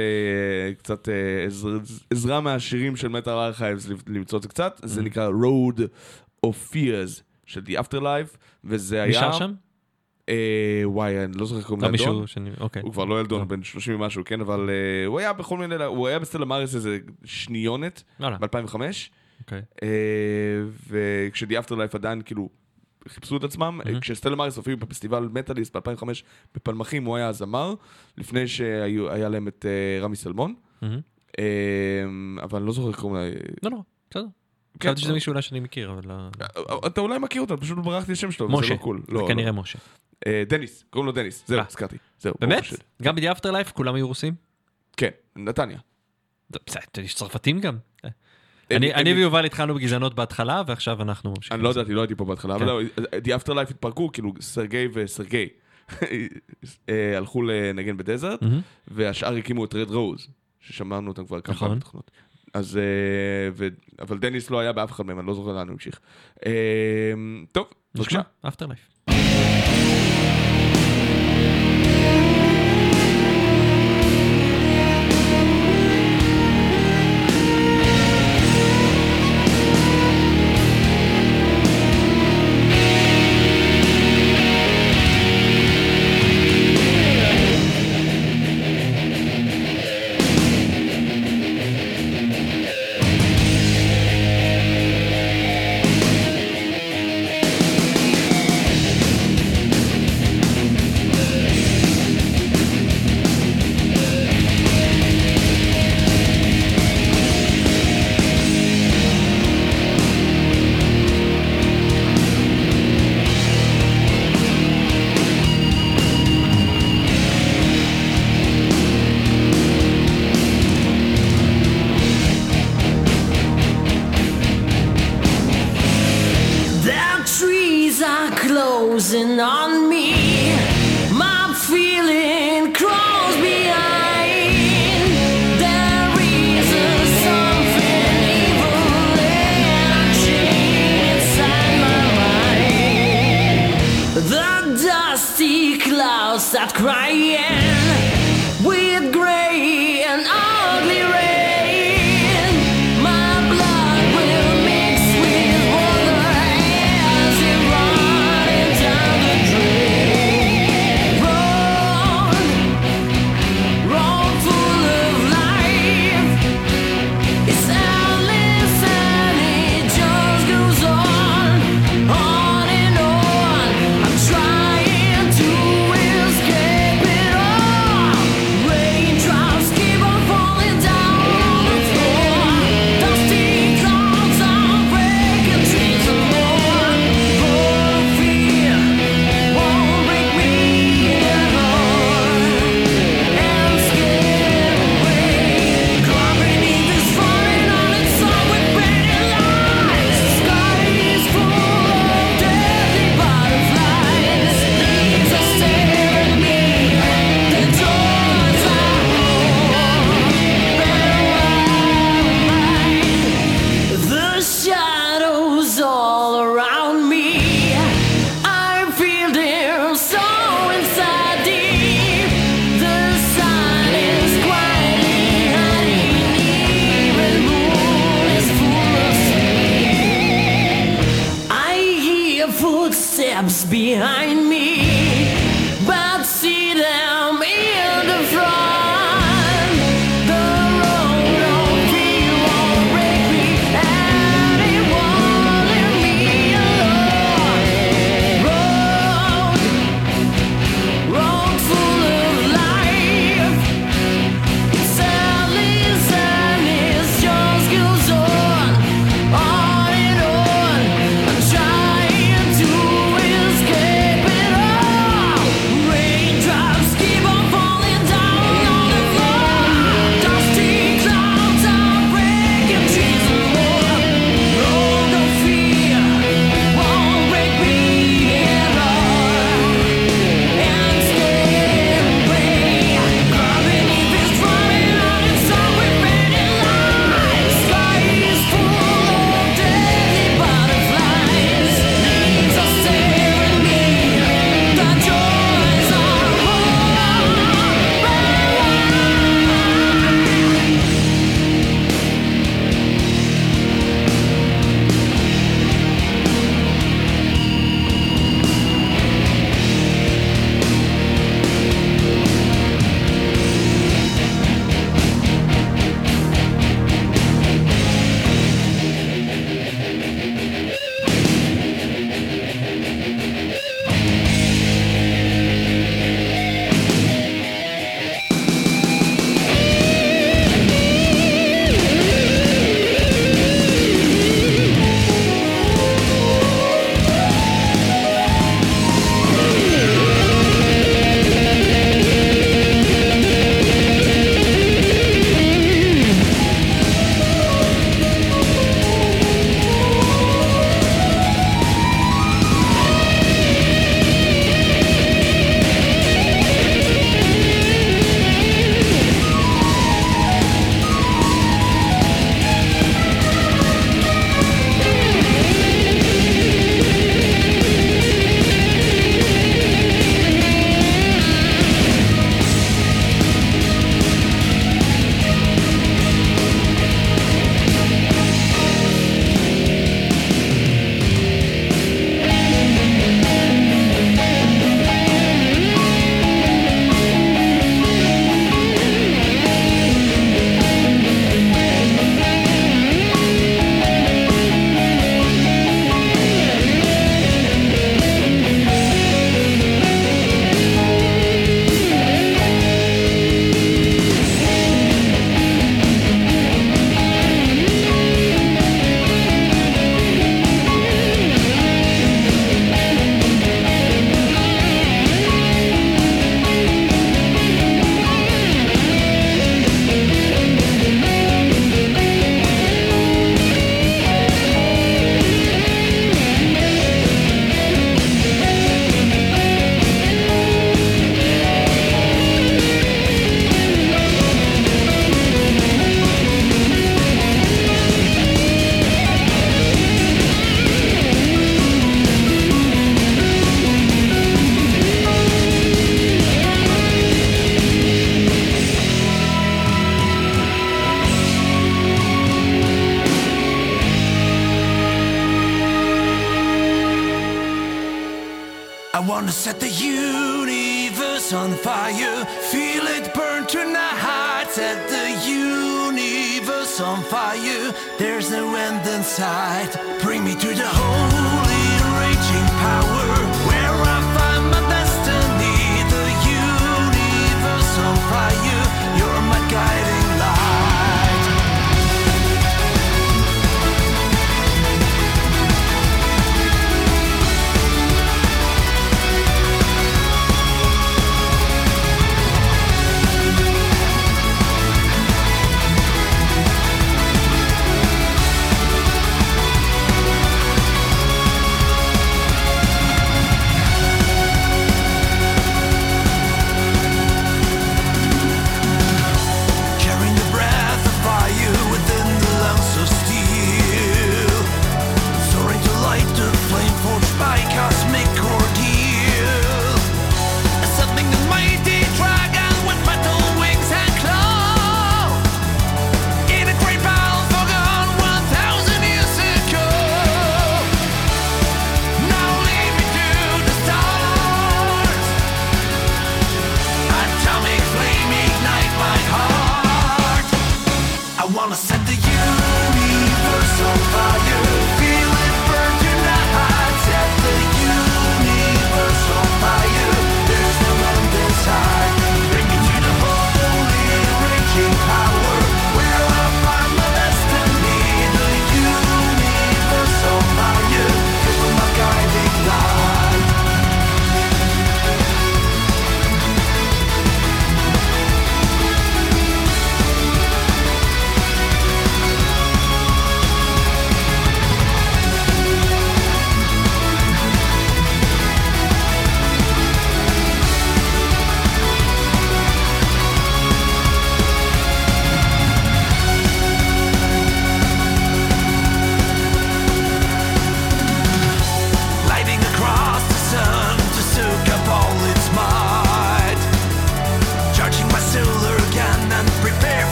קצת אה, עזר- עזרה מהשירים של Metal Archives למצוא את זה קצת, Mm-hmm. זה נקרא Road of Fears של The Afterlife, וזה היה... שר שם? אה, וואי, אני לא זוכר קוראים לא לאדון. מישהו שאני... אוקיי. הוא כבר לא ילדון, לא. בן 30 ומשהו, כן, אבל אה, הוא היה בכל מיני, הוא היה בסטלה מאריס איזה שניונת וואלה, ב-2005, אוקיי. וכשדי אפטרלייף עדיין כאילו חיפשו את עצמם, מהמם. כשסטלה מאריס הופיעו בפסטיבל מטאליסט ב-2005 בפלמחים, הוא היה הזמר, לפני שהיה להם את אה, רמי סלמון, מהמם. אה, אבל אני לא זוכר קוראים לה. לא, לא, בסדר. כן, חשבתי שזה מישהו אולי שאני מכיר, אבל לא... אתה אולי מכיר אותו, פשוט ברחתי השם שלו, וזה משה. לא קול. זה לא, כנראה לא. משה. אה, דניס, קוראים לו דניס, זהו, אה. הזכרתי. באמת? גם ב-The Afterlife כולם היו רוסים? כן, נתניה. בסדר, יש צרפתים גם. אני ויובל התחלנו בגזענות בהתחלה, ועכשיו אנחנו ממשיכים. אני לא ידעתי, לא הייתי פה בהתחלה, כן. אבל לא, The Afterlife התפרקו, כאילו סרגי וסרגי אה, הלכו לנגן ב Desert. והשאר הקימו את רד רוז, ששמענו אותם כבר כמה נכון. אז, אה, ו... אבל דניס לא היה באף אחד מהם, אני לא זוכר לאן הוא המשיך. אה, טוב, בבקשה. נשמע, Afterlife.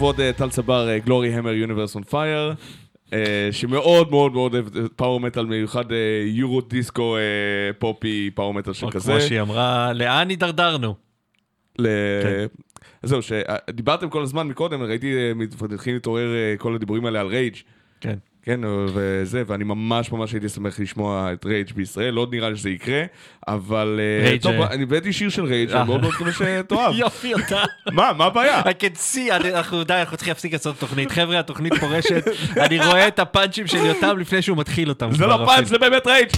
לכבוד אה, טל צבר, Gloryhammer Universe on Fire, שמאוד מאוד מאוד אוהב power metal מיוחד, אה, Euro disco אה, poppy power metal שכזה. כמו שהיא אמרה, לאן הידרדרנו? ל... כן. זהו, שדיברתם כל הזמן מקודם, ראיתי, אה, מתחילים להתעורר אה, כל הדיבורים האלה על Rage. כן. כן, וזה, ואני ממש ממש הייתי שמח לשמוע את Rage בישראל, לא נראה לי שזה יקרה, אבל... אה, Rage, טוב, אה. אני הבאתי שיר של Rage. אני מאוד מאוד מקווה שתאהב. (laughs) יופי אותה. מה, מה הבעיה? I can see, אנחנו די, אנחנו צריכים להפסיק לעשות תוכנית. חבר'ה, התוכנית פורשת, אני רואה את הפאנצ'ים של יותם לפני שהוא מתחיל אותם. זה לא. פאנץ', זה באמת רייג'.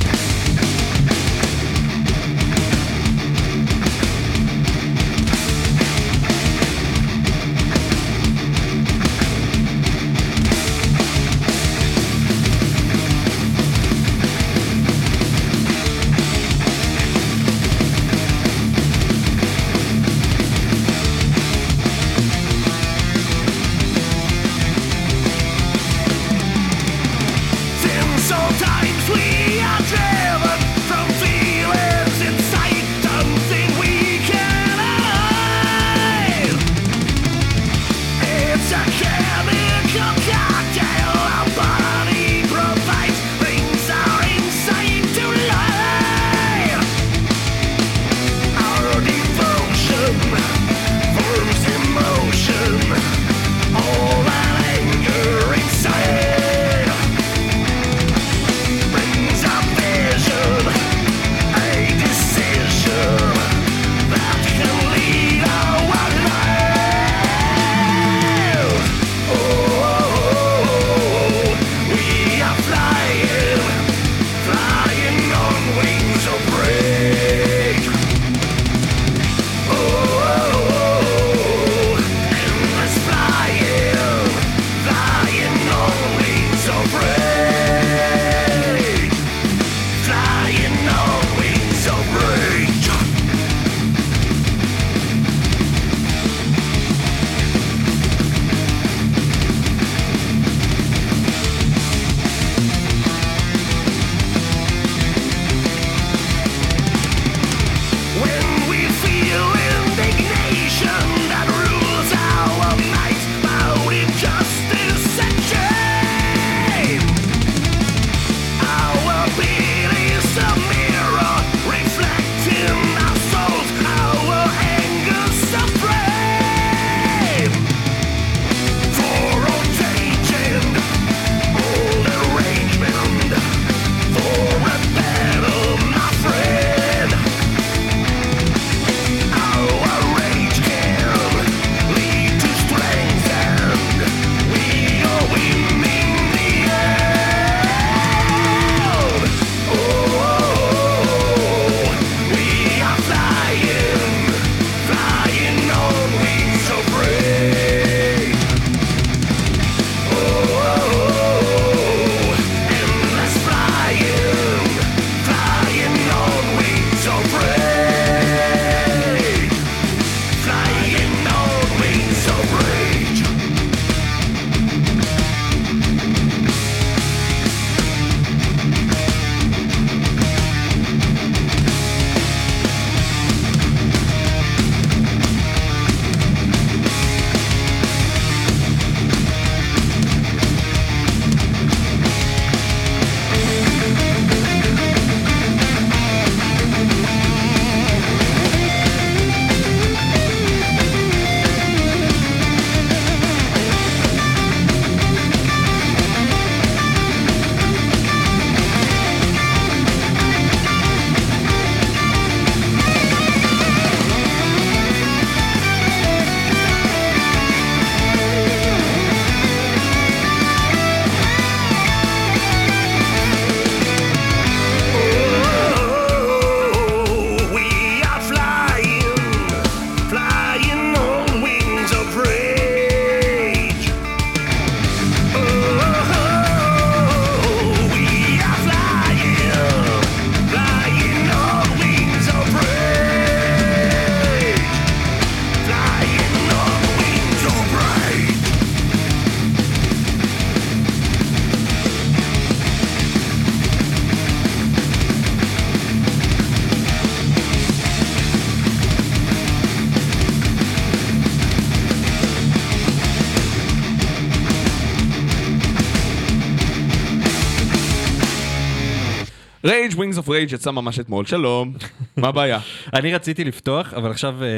Rage Wings of Rage יצא ממש אתמול, שלום. מה הבעיה? (laughs) אני רציתי לפתוח, אבל עכשיו אה,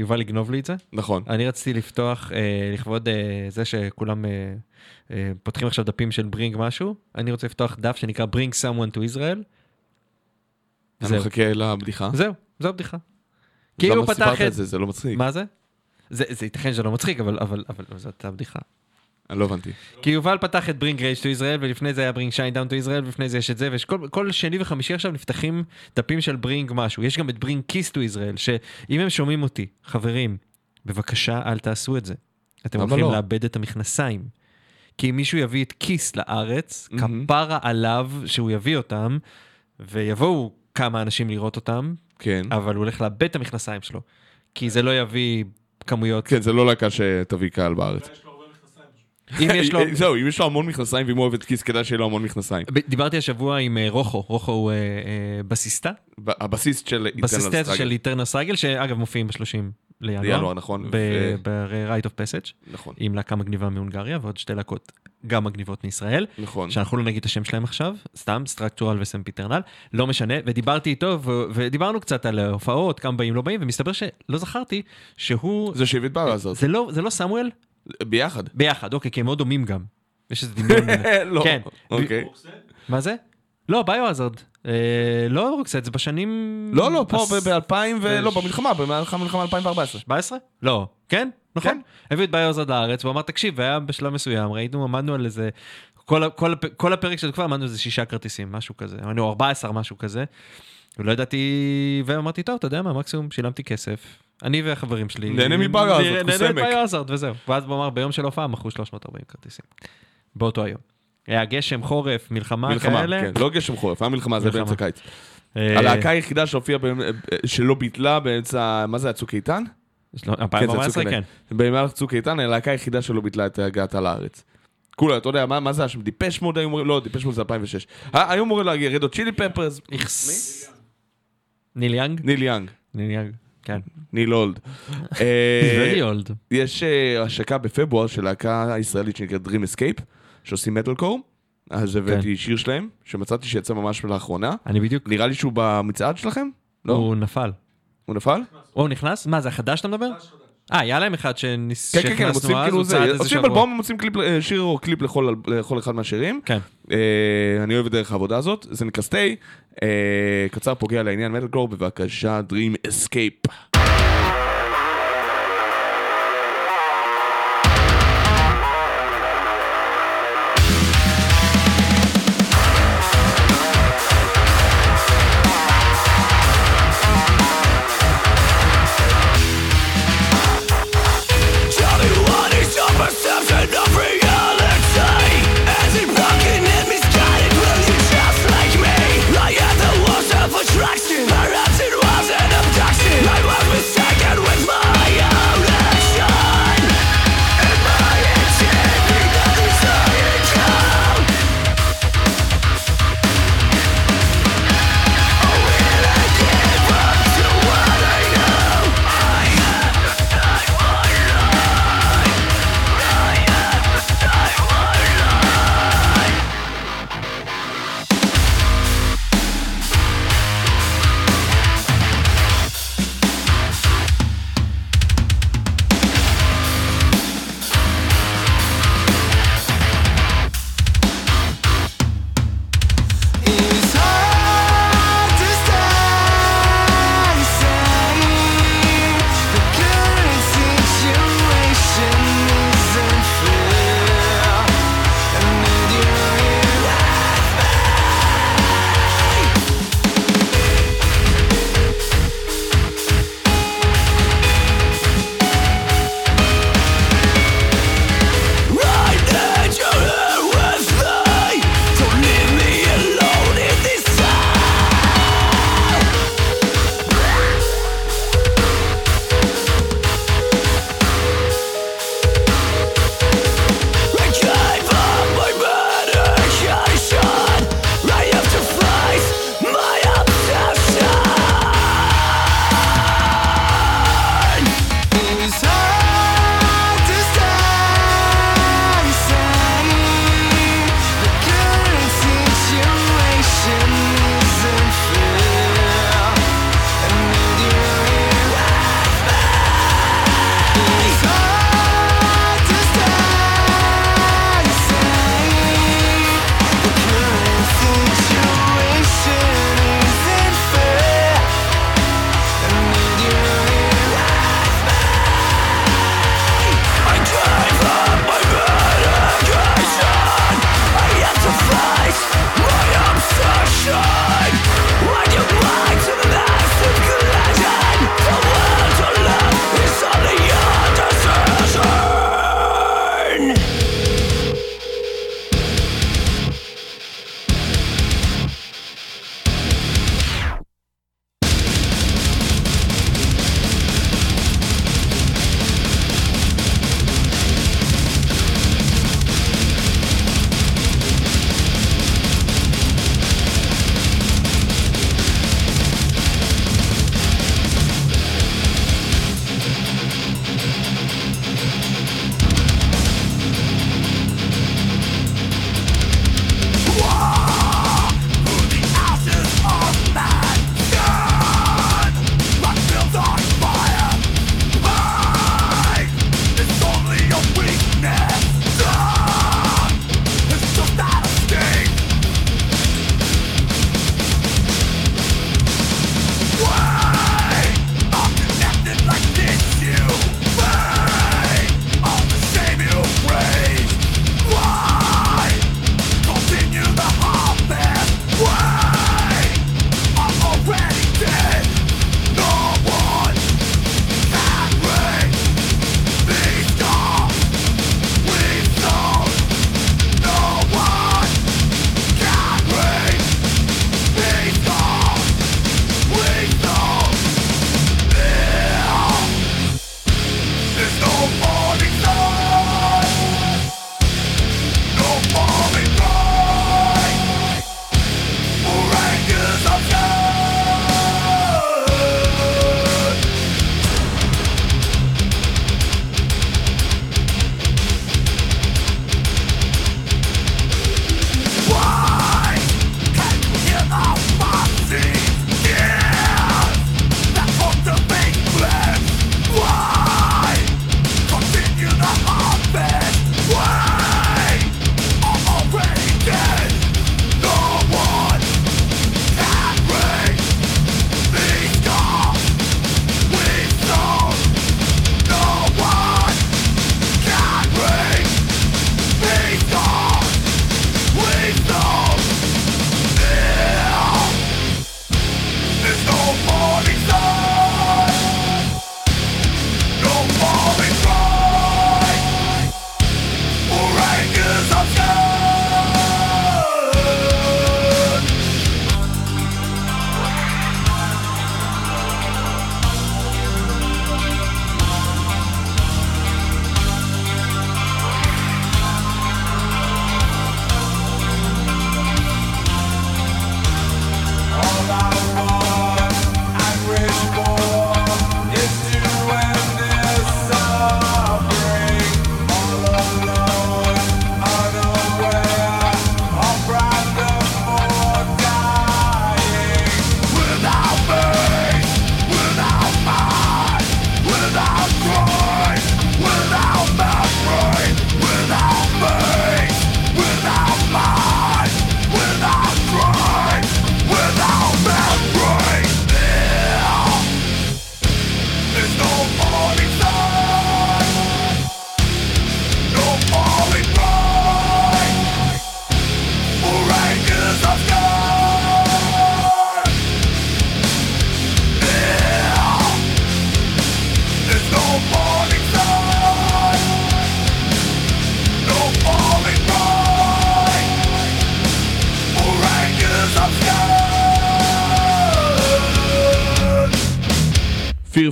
יובל יגנוב לי את זה. נכון. אני רציתי לפתוח אה, לכבוד אה, זה שכולם פותחים עכשיו דפים של bring משהו, אני רוצה לפתוח דף שנקרא Bring someone to Israel. אני מחכה לבדיחה. זהו, זו הבדיחה. כאילו פתח את... זה? זה לא מצחיק. מה זה? זה ייתכן שזה לא מצחיק, אבל אבל אבל זאת הבדיחה. אני לא הבנתי. כי יובל פתח את Bring Rage to Israel, ולפני זה היה Bring Shinedown to Israel, ולפני זה יש את זה, וכל שני וחמישי עכשיו נפתחים דפים של Bring משהו. יש גם את Bring Kiss to Israel, שאם הם שומעים אותי, חברים, בבקשה אל תעשו את זה. אתם הולכים לא? לאבד את המכנסיים. כי אם מישהו יביא את Kiss לארץ, מהמם. כפרה עליו שהוא יביא אותם, ויבואו כמה אנשים לראות אותם, כן. אבל הוא הולך לאבד את המכנסיים שלו. כי זה לא יביא כמויות. כן, זה לא להקה שתביא קהל בארץ. אם יש לו... זהו, אם יש לו המון מכנסיים ואם הוא אוהב את Kiss, כדאי שיהיה לו המון מכנסיים. דיברתי השבוע עם אה, רוחו, רוחו הוא אה, אה, בסיסטה, ב- הבסיס של בסיסטה Eternal של Struggle. Eternal Struggle, שאגב מופיעים ב-30 לינואר, נכון. ב-Rite of Passage, נכון, עם להקה מגניבה מהונגריה ועוד שתי להקות גם מגניבות מישראל, נכון. שאנחנו לא נגיד את השם שלהם עכשיו, סתם, Structural ו Sempiternal, לא משנה, ודיברתי איתו ו- ודיברנו קצת על הופעות, כמה באים לא באים, ומסתבר שלא זכרתי שהוא, זה שהביא את באווזרד. זה לא, זה לא סמואל? ביחד. ביחד, אוקיי, כי הם מאוד דומים גם. יש איזה דמיון. (laughs) לא. כן. אוקיי. מה זה? לא, ביו-הזרד. אה, לא רוקסט, זה בשנים... לא, לא, פה עש- ב-2000 ו... לא, במלחמה, במהלך המלחמה 2014. 17? לא. כן? נכון. כן. הביאו את ביו-הזרד לארץ, והוא אמר, תקשיב, והיה בשלב מסוים, ראינו, עמדנו על איזה... כל, הפרק של התקופה עמדנו על איזה שישה כרטיסים, משהו כזה. עמדנו 14, משהו כזה. ולא ידעתי, ואמרתי, טוב, אתה יודע מה, מקסימום שילמתי כסף. אני והחברים שלי. נהנה מביו-הזרד, נהנה קוסמק. מביו-הזרד, וזהו. ואז הוא אמר, ביום של ההופעה מכרו 340 כרטיסים. באותו היום. היה גשם, חורף, מלחמה, מלחמה, כאלה. כן, לא גשם חורף, היה מלחמה, זה מלחמה. באמצע קיץ. אה, הלהקה היחידה שהופיעה, שלא ביטלה באמצע, מה זה היה, צוק איתן? כן, זה 2014, צוק כן. במהלך צוק איתן, הלהקה היחידה שלא ביטלה את הגעתה לארץ. כולה, אתה יודע, מה זה היה שם? דיפש מוד היו אמורים, לא, דיפש מוד זה 2006. ה- היו אמורים להגיע Red Hot Chili Peppers. ניל יאנג? ניל יאנג, ניל יאנג, כן. ניל old. (laughs) אה, very old. יש אה, השקה בפברואר של להקה ישראלית שנקראת Dream Escape, שעושים מטאל קור. אז הבאתי שיר שלהם, שמצאתי שיצא ממש לאחרונה. אני בדיוק, נראה לי שהוא במצעד שלכם? לא? הוא נפל. הוא נפל? או, הוא נכנס? מה, זה החדש שאתה מדבר? אה, היה להם אחד שניס- כן, כן, כן, הם שהכנסנו מוצאים אז, כאילו זה, עושים. אלבום, הם מוצאים אה, שיר או קליפ לכל לכל אחד מהשירים. כן. אה, אני אוהב את דרך העבודה הזאת, זה נקרא סטי. קצר פוגע לעניין מטאל קור, בבקשה, Dream Escape.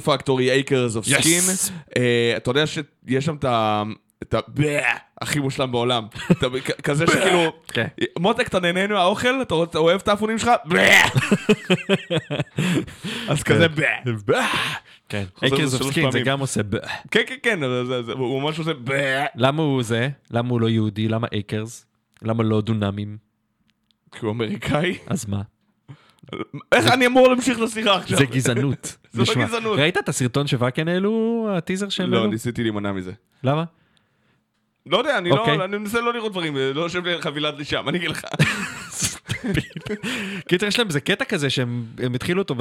פקטורי אקרס אוף. סקין. אתה יודע שיש שם את ה... את ה... הכי מושלם בעולם. כזה שכאילו... כן. מותק, אתה נהנה מהאוכל? אתה אוהב את האפונים שלך? (laughs) אז כזה... כן. לזה אוף סקין זה. גם עושה. כן, כן, כן, הוא ממש עושה... למה הוא זה? למה הוא לא יהודי? למה אקרס? למה לא דונמים? כי הוא אמריקאי. אז מה? איך אני אמור להמשיך את השיחה עכשיו? זה גזענות. (laughs) זה לא. גזענות. ראית את הסרטון שוואקן העלו? הטיזר שהם לא, העלו? ניסיתי להימנע מזה. למה? לא יודע, אני אוקיי. לא, אני מנסה לא לראות דברים, לא יושב לי חבילת לשם, אני אגיד לך. (laughs) קיצר יש להם איזה קטע כזה שהם הם התחילו אותו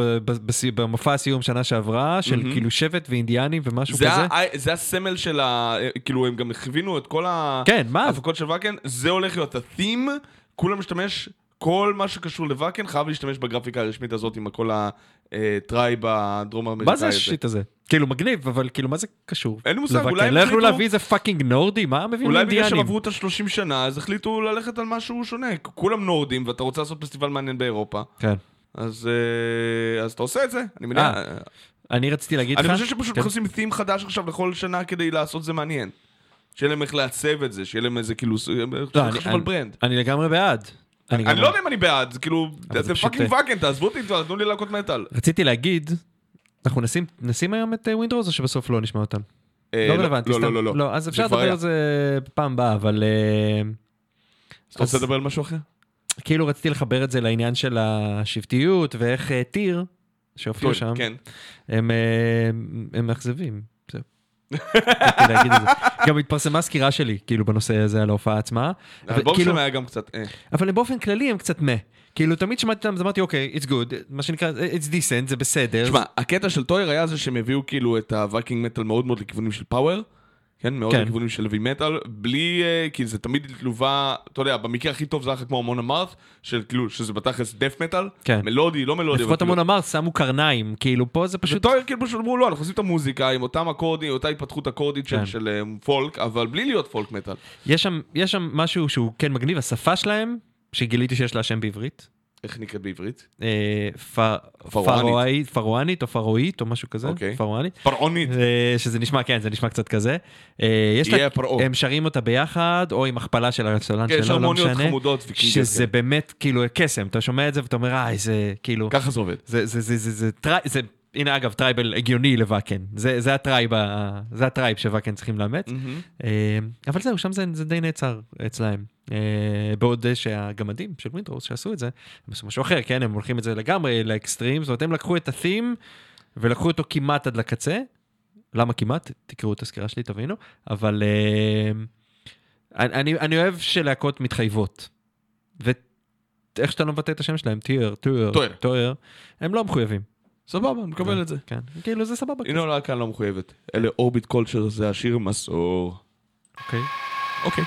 במופע הסיום שנה שעברה של. כאילו שבט ואינדיאנים ומשהו זה, כזה. ה, זה הסמל של ה... כאילו, הם גם הכווינו את כל. כן, מה? ההפקות של ואקן, זה הולך להיות ה-theme, כולם משתמש, כל מה שקשור לוואקן חייב להשתמש בגרפיקה הרשמית הזאת עם כל ה tribe הדרום האמריקאי מה זה ה shit הזה? כאילו מגניב, אבל כאילו מה זה קשור? אין לי מושג? אולי הם לא יכלו החליטו- להביא איזה fucking נורדי? מה מביאים אולי בגלל שהם? עברו את ה-30 שנה, אז החליטו ללכת על משהו שונה. כולם נורדים, ואתה רוצה לעשות פסטיבל מעניין באירופה, כן. אז, אה, אז אתה עושה את זה, אני מניח. אה, אני רציתי להגיד לך... אני חושב שפשוט כן. עושים theme חדש עכשיו לכל שנה כדי לעשות זה מעניין. שיהיה להם איך לעצב את זה, שיהיה להם איזה כאילו, לא, אני- אני-. אני לגמרי בעד. אני לא יודע אם אני בעד, כאילו, זה fucking Wacken, תעזבו אותי כבר, תנו לי להקות מטאל. רציתי להגיד, אנחנו נשים, היום את Wind Rose או שבסוף לא נשמע אותם? אה, לא רלוונטי, לא, סתם. לא, לא, לא. לא, אז אפשר לדבר. על זה בפעם הבאה, אבל אה, אתה רוצה לדבר על משהו אחר? כאילו רציתי לחבר את זה לעניין של השבטיות ואיך אה, Týr, שהופיעו שם, כן. הם אה, הם מאכזבים. גם התפרסמה סקירה שלי, כאילו, בנושא הזה על ההופעה עצמה. האלבום שלהם היה גם קצת, אה. אבל באופן כללי הם קצת מה. כאילו, תמיד שמעתי אותם, אז אמרתי, אוקיי, it's good, מה שנקרא, it's decent, זה בסדר. תשמע, הקטע של Týr היה זה שהם הביאו כאילו את ה Viking metal מאוד מאוד לכיוונים של power. כן, מאוד כן. לכיוונים של heavy metal, בלי, אה, כי זה תמיד לווה, אתה יודע, במקרה הכי טוב זה היה כמו אמון אמרת, של כאילו, שזה בתכלס death metal, כן. מלודי, לא מלודי, לפחות אמון אמר, שמו קרניים, כאילו, פה זה פשוט... וטויר כאילו פשוט אמרו, לא, אנחנו עושים את המוזיקה עם אותם אקורדים, אותה התפתחות אקורדית של, כן. של אה, פולק, אבל בלי להיות פולק מטאל. יש שם, יש שם משהו שהוא כן מגניב, השפה שלהם, שגיליתי שיש לה שם בעברית. איך נקראת בעברית? אה, פרואנית. פרואנית או פרואית או משהו כזה, אוקיי. פרואנית. פרעונית. אה, שזה נשמע, כן, זה נשמע קצת כזה. אה, יש לה, יהיה פרעה. הם שרים אותה ביחד, או עם הכפלה של הסולן כן, יש שלו, לא הרמוניות משנה. חמודות ויקינגיות, שזה כן. באמת כאילו קסם, אתה שומע את זה ואתה אומר, אה, זה כאילו, ככה זה עובד. זה, הנה אגב, tribal הגיוני לוואקן, זה, זה ה tribe, זה ה tribe שוואקן צריכים לאמץ. אה, אבל זהו, שם זה, זה די נעצר אצלם. אה, בעוד שהגמדים של Wind Rose שעשו את זה, הם עשו משהו אחר, כן? הם הולכים את זה לגמרי לאקסטרים, זאת אומרת, הם לקחו את ה-theme ולקחו אותו כמעט עד לקצה. למה כמעט? תקראו את הסקירה שלי, תבינו. אבל אה, אני, אני אוהב שלהקות מתחייבות. ואיך שאתה לא מבטא את השם שלהם, Týr, Týr. טויר, הם לא מחויבים. סבבה, אני מקבל את זה. כן, כאילו זה סבבה. הנה עולה כאן לא מחויבת. אלה אורביט קולצ'ר, זה השיר מסור. אוקיי. אוקיי.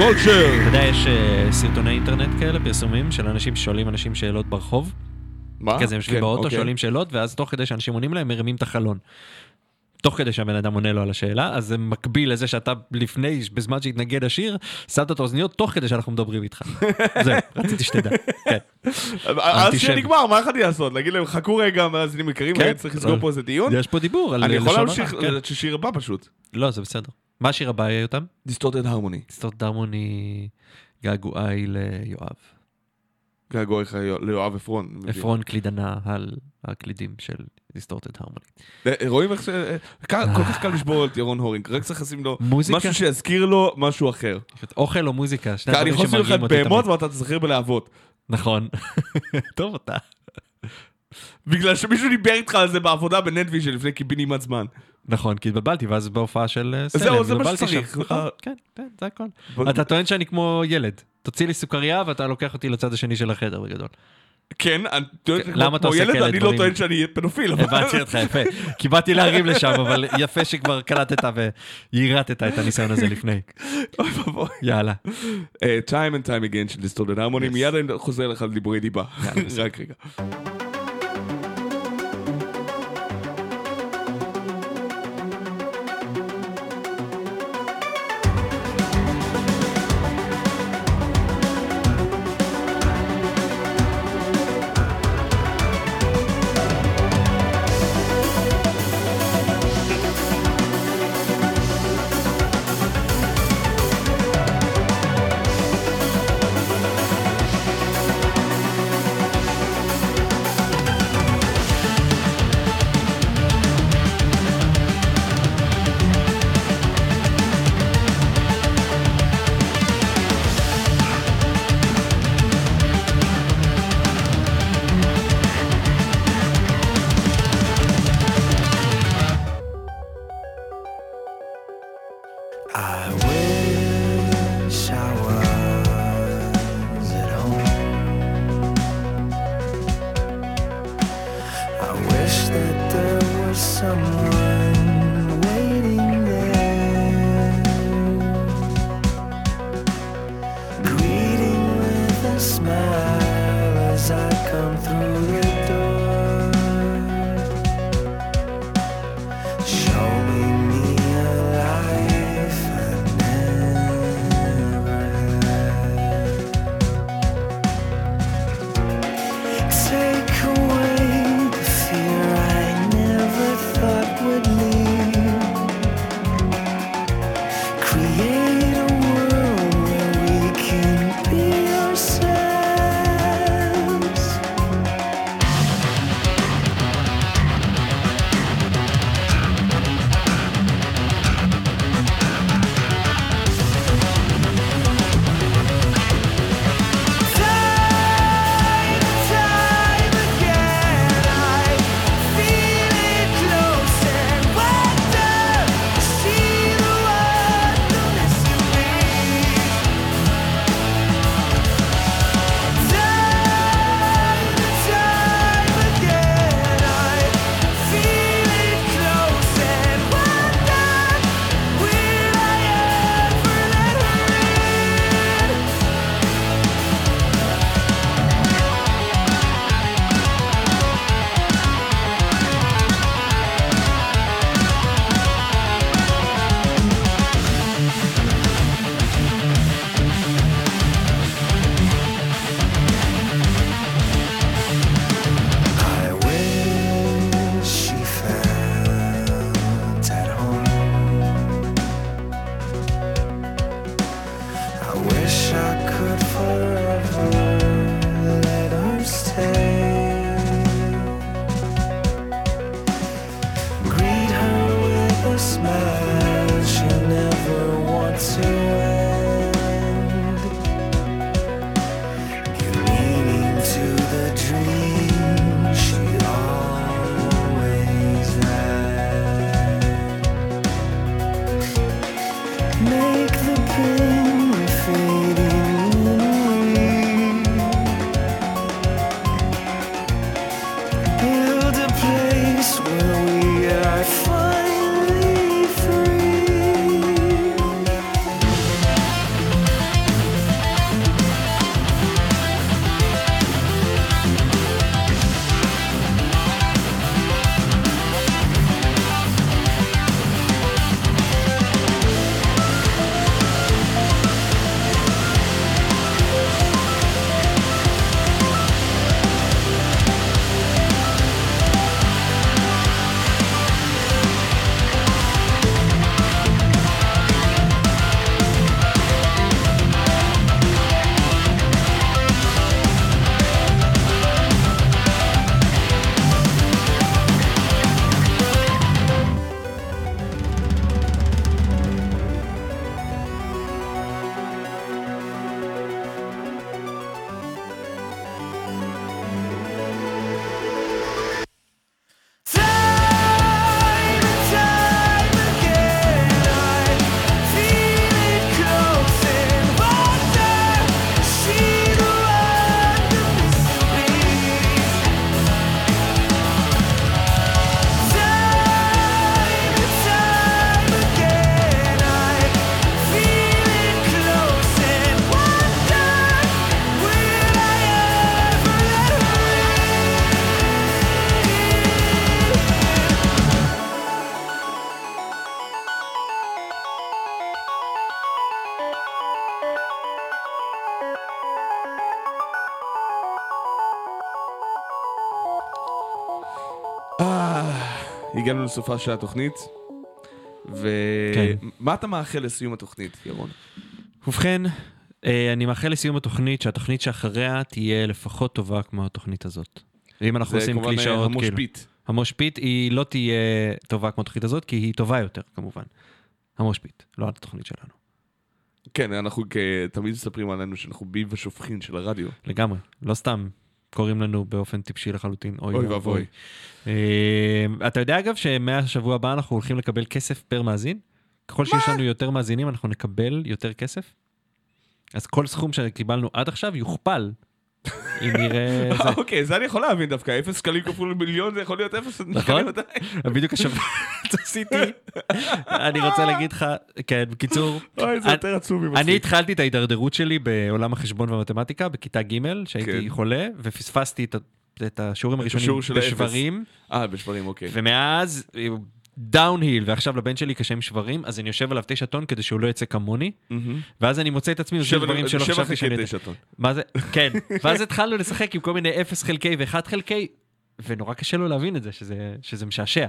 קולצ'ר. אתה יודע, יש אה, סרטוני אינטרנט כאלה, פרסומים, של אנשים ששואלים אנשים שאלות ברחוב. מה? כזה, הם יושבים כן, באוטו, אוקיי. שואלים שאלות, ואז תוך כדי שאנשים עונים להם, מרימים את החלון. תוך כדי שהבן אדם עונה לו על השאלה, אז זה מקביל לזה שאתה לפני, בזמן שהתנגד השיר, שמת את האוזניות תוך כדי שאנחנו מדברים איתך. (laughs) זהו, רציתי שתדע. כן. אז אנטישמי. שיר נגמר, מה יכולתי לעשות? להגיד להם, חכו רגע, מאזינים יקרים, כן. צריך לסגור פה איזה דיון? יש פה דיבור אני יכול להמשיך. לשיר הבא פשוט. לא, זה בסדר. מה השיר הבא יהיה אותם? דיסטורטד הרמוני. סטוט דרמוני געגועי ליואב. געגועי לך ליואב עפרון. עפרון קלידנה על הקלידים של דיסטורטד הרמוני. רואים איך ש... אה, כל כך קל לשבור את ירון הורינג, רק צריך לשים לו? משהו שיזכיר לו משהו אחר. אוכל או מוזיקה, שני אני דברים יכול לשים לך שמרגיעים את אותי בהמות. ואתה תזכיר בלהבות. נכון. (laughs) טוב אתה. בגלל שמישהו דיבר איתך על זה בעבודה בנטוויז'ן לפני קיבינימט זמן. נכון, כי התבלבלתי, ואז בהופעה של אה, סלם, זהו, זה מה שצריך. נכון, אה, כן, כן, זה הכל. אתה טוען שאני כמו ילד. תוציא לי סוכריה ואתה לוקח אותי לצד השני של החדר בגדול. כן, אני טוען כן, למה אתה כמו עושה ילד, כאלה אני לא דברים? טוען שאני פדופיל. אבל- הבנתי אותך יפה. כי באתי להרים לשם, אבל יפה שכבר קלטת ויירטת את הניסיון הזה לפני. אוי ואבוי. יאללה. אה, time and time again של דיסטורטד הרמוני. מיד אני חוזר לך לדיבורי דיבה. רק רגע. הגענו לסופה של התוכנית. כן. ומה אתה מאחל לסיום התוכנית, ירון? ובכן, אה, אני מאחל לסיום התוכנית שהתוכנית שאחריה תהיה לפחות טובה כמו התוכנית הזאת. ואם אנחנו זה עושים כמובן קלישאות, כאילו, המושבית. המושבית היא לא תהיה טובה כמו התוכנית הזאת, כי היא טובה יותר כמובן. המושבית, לא התוכנית שלנו. כן, אנחנו תמיד מספרים עלינו שאנחנו ביב השופכין של הרדיו. לגמרי, לא סתם קוראים לנו באופן טיפשי לחלוטין, אוי ואבוי. אה, אתה יודע אגב שמהשבוע הבא אנחנו הולכים לקבל כסף פר מאזין? ככל שיש לנו יותר מאזינים אנחנו נקבל יותר כסף? אז כל סכום שקיבלנו עד עכשיו יוכפל. אם נראה. (laughs) אוקיי, זה אני יכול להבין דווקא, אפס שקלים כפול מיליון זה יכול להיות אפס נכון? בדיוק השבוע עשיתי. אני רוצה להגיד לך, כן, בקיצור, אני-. התחלתי את ההידרדרות שלי בעולם החשבון והמתמטיקה בכיתה ג', שהייתי כן. חולה, ופספסתי את השיעורים הראשונים. בשברים, אה, בשברים, אוקיי. ומאז downhill, ועכשיו לבן שלי קשה עם שברים, אז אני יושב עליו תשע טון כדי שהוא לא יצא כמוני. ואז אני מוצא את עצמי שבע- דברים שלא שבע חשבתי שאני... חלקי יודע. תשע טון. מה זה? (laughs) כן. ואז התחלנו לשחק עם כל מיני 0 חלקי ו-1 חלקי, ונורא קשה לו להבין את זה, שזה, שזה משעשע.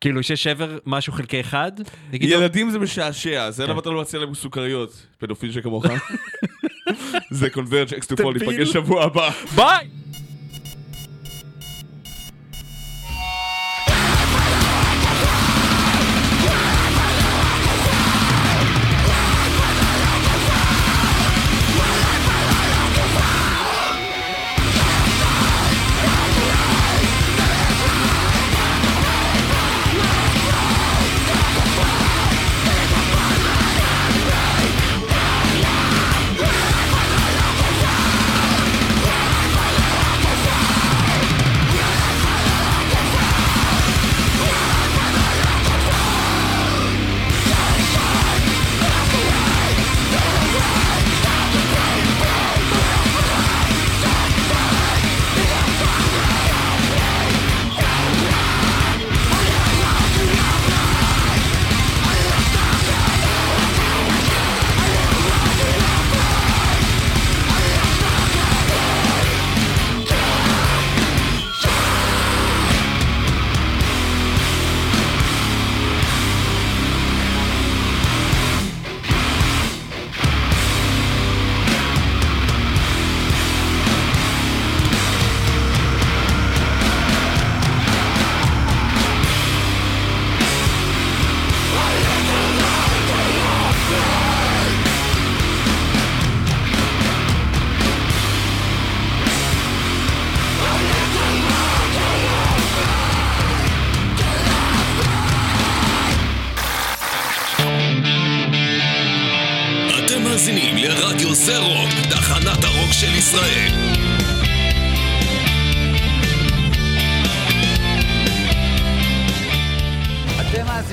כאילו, שיש שבר משהו חלקי 1, נגיד, ילדים זה משעשע, זה כן. למה אתה לא מציע להם סוכריות, פדופיל שכמוך. (laughs) זה Converge, Axe to Fall. ניפגש שבוע הבא. ביי!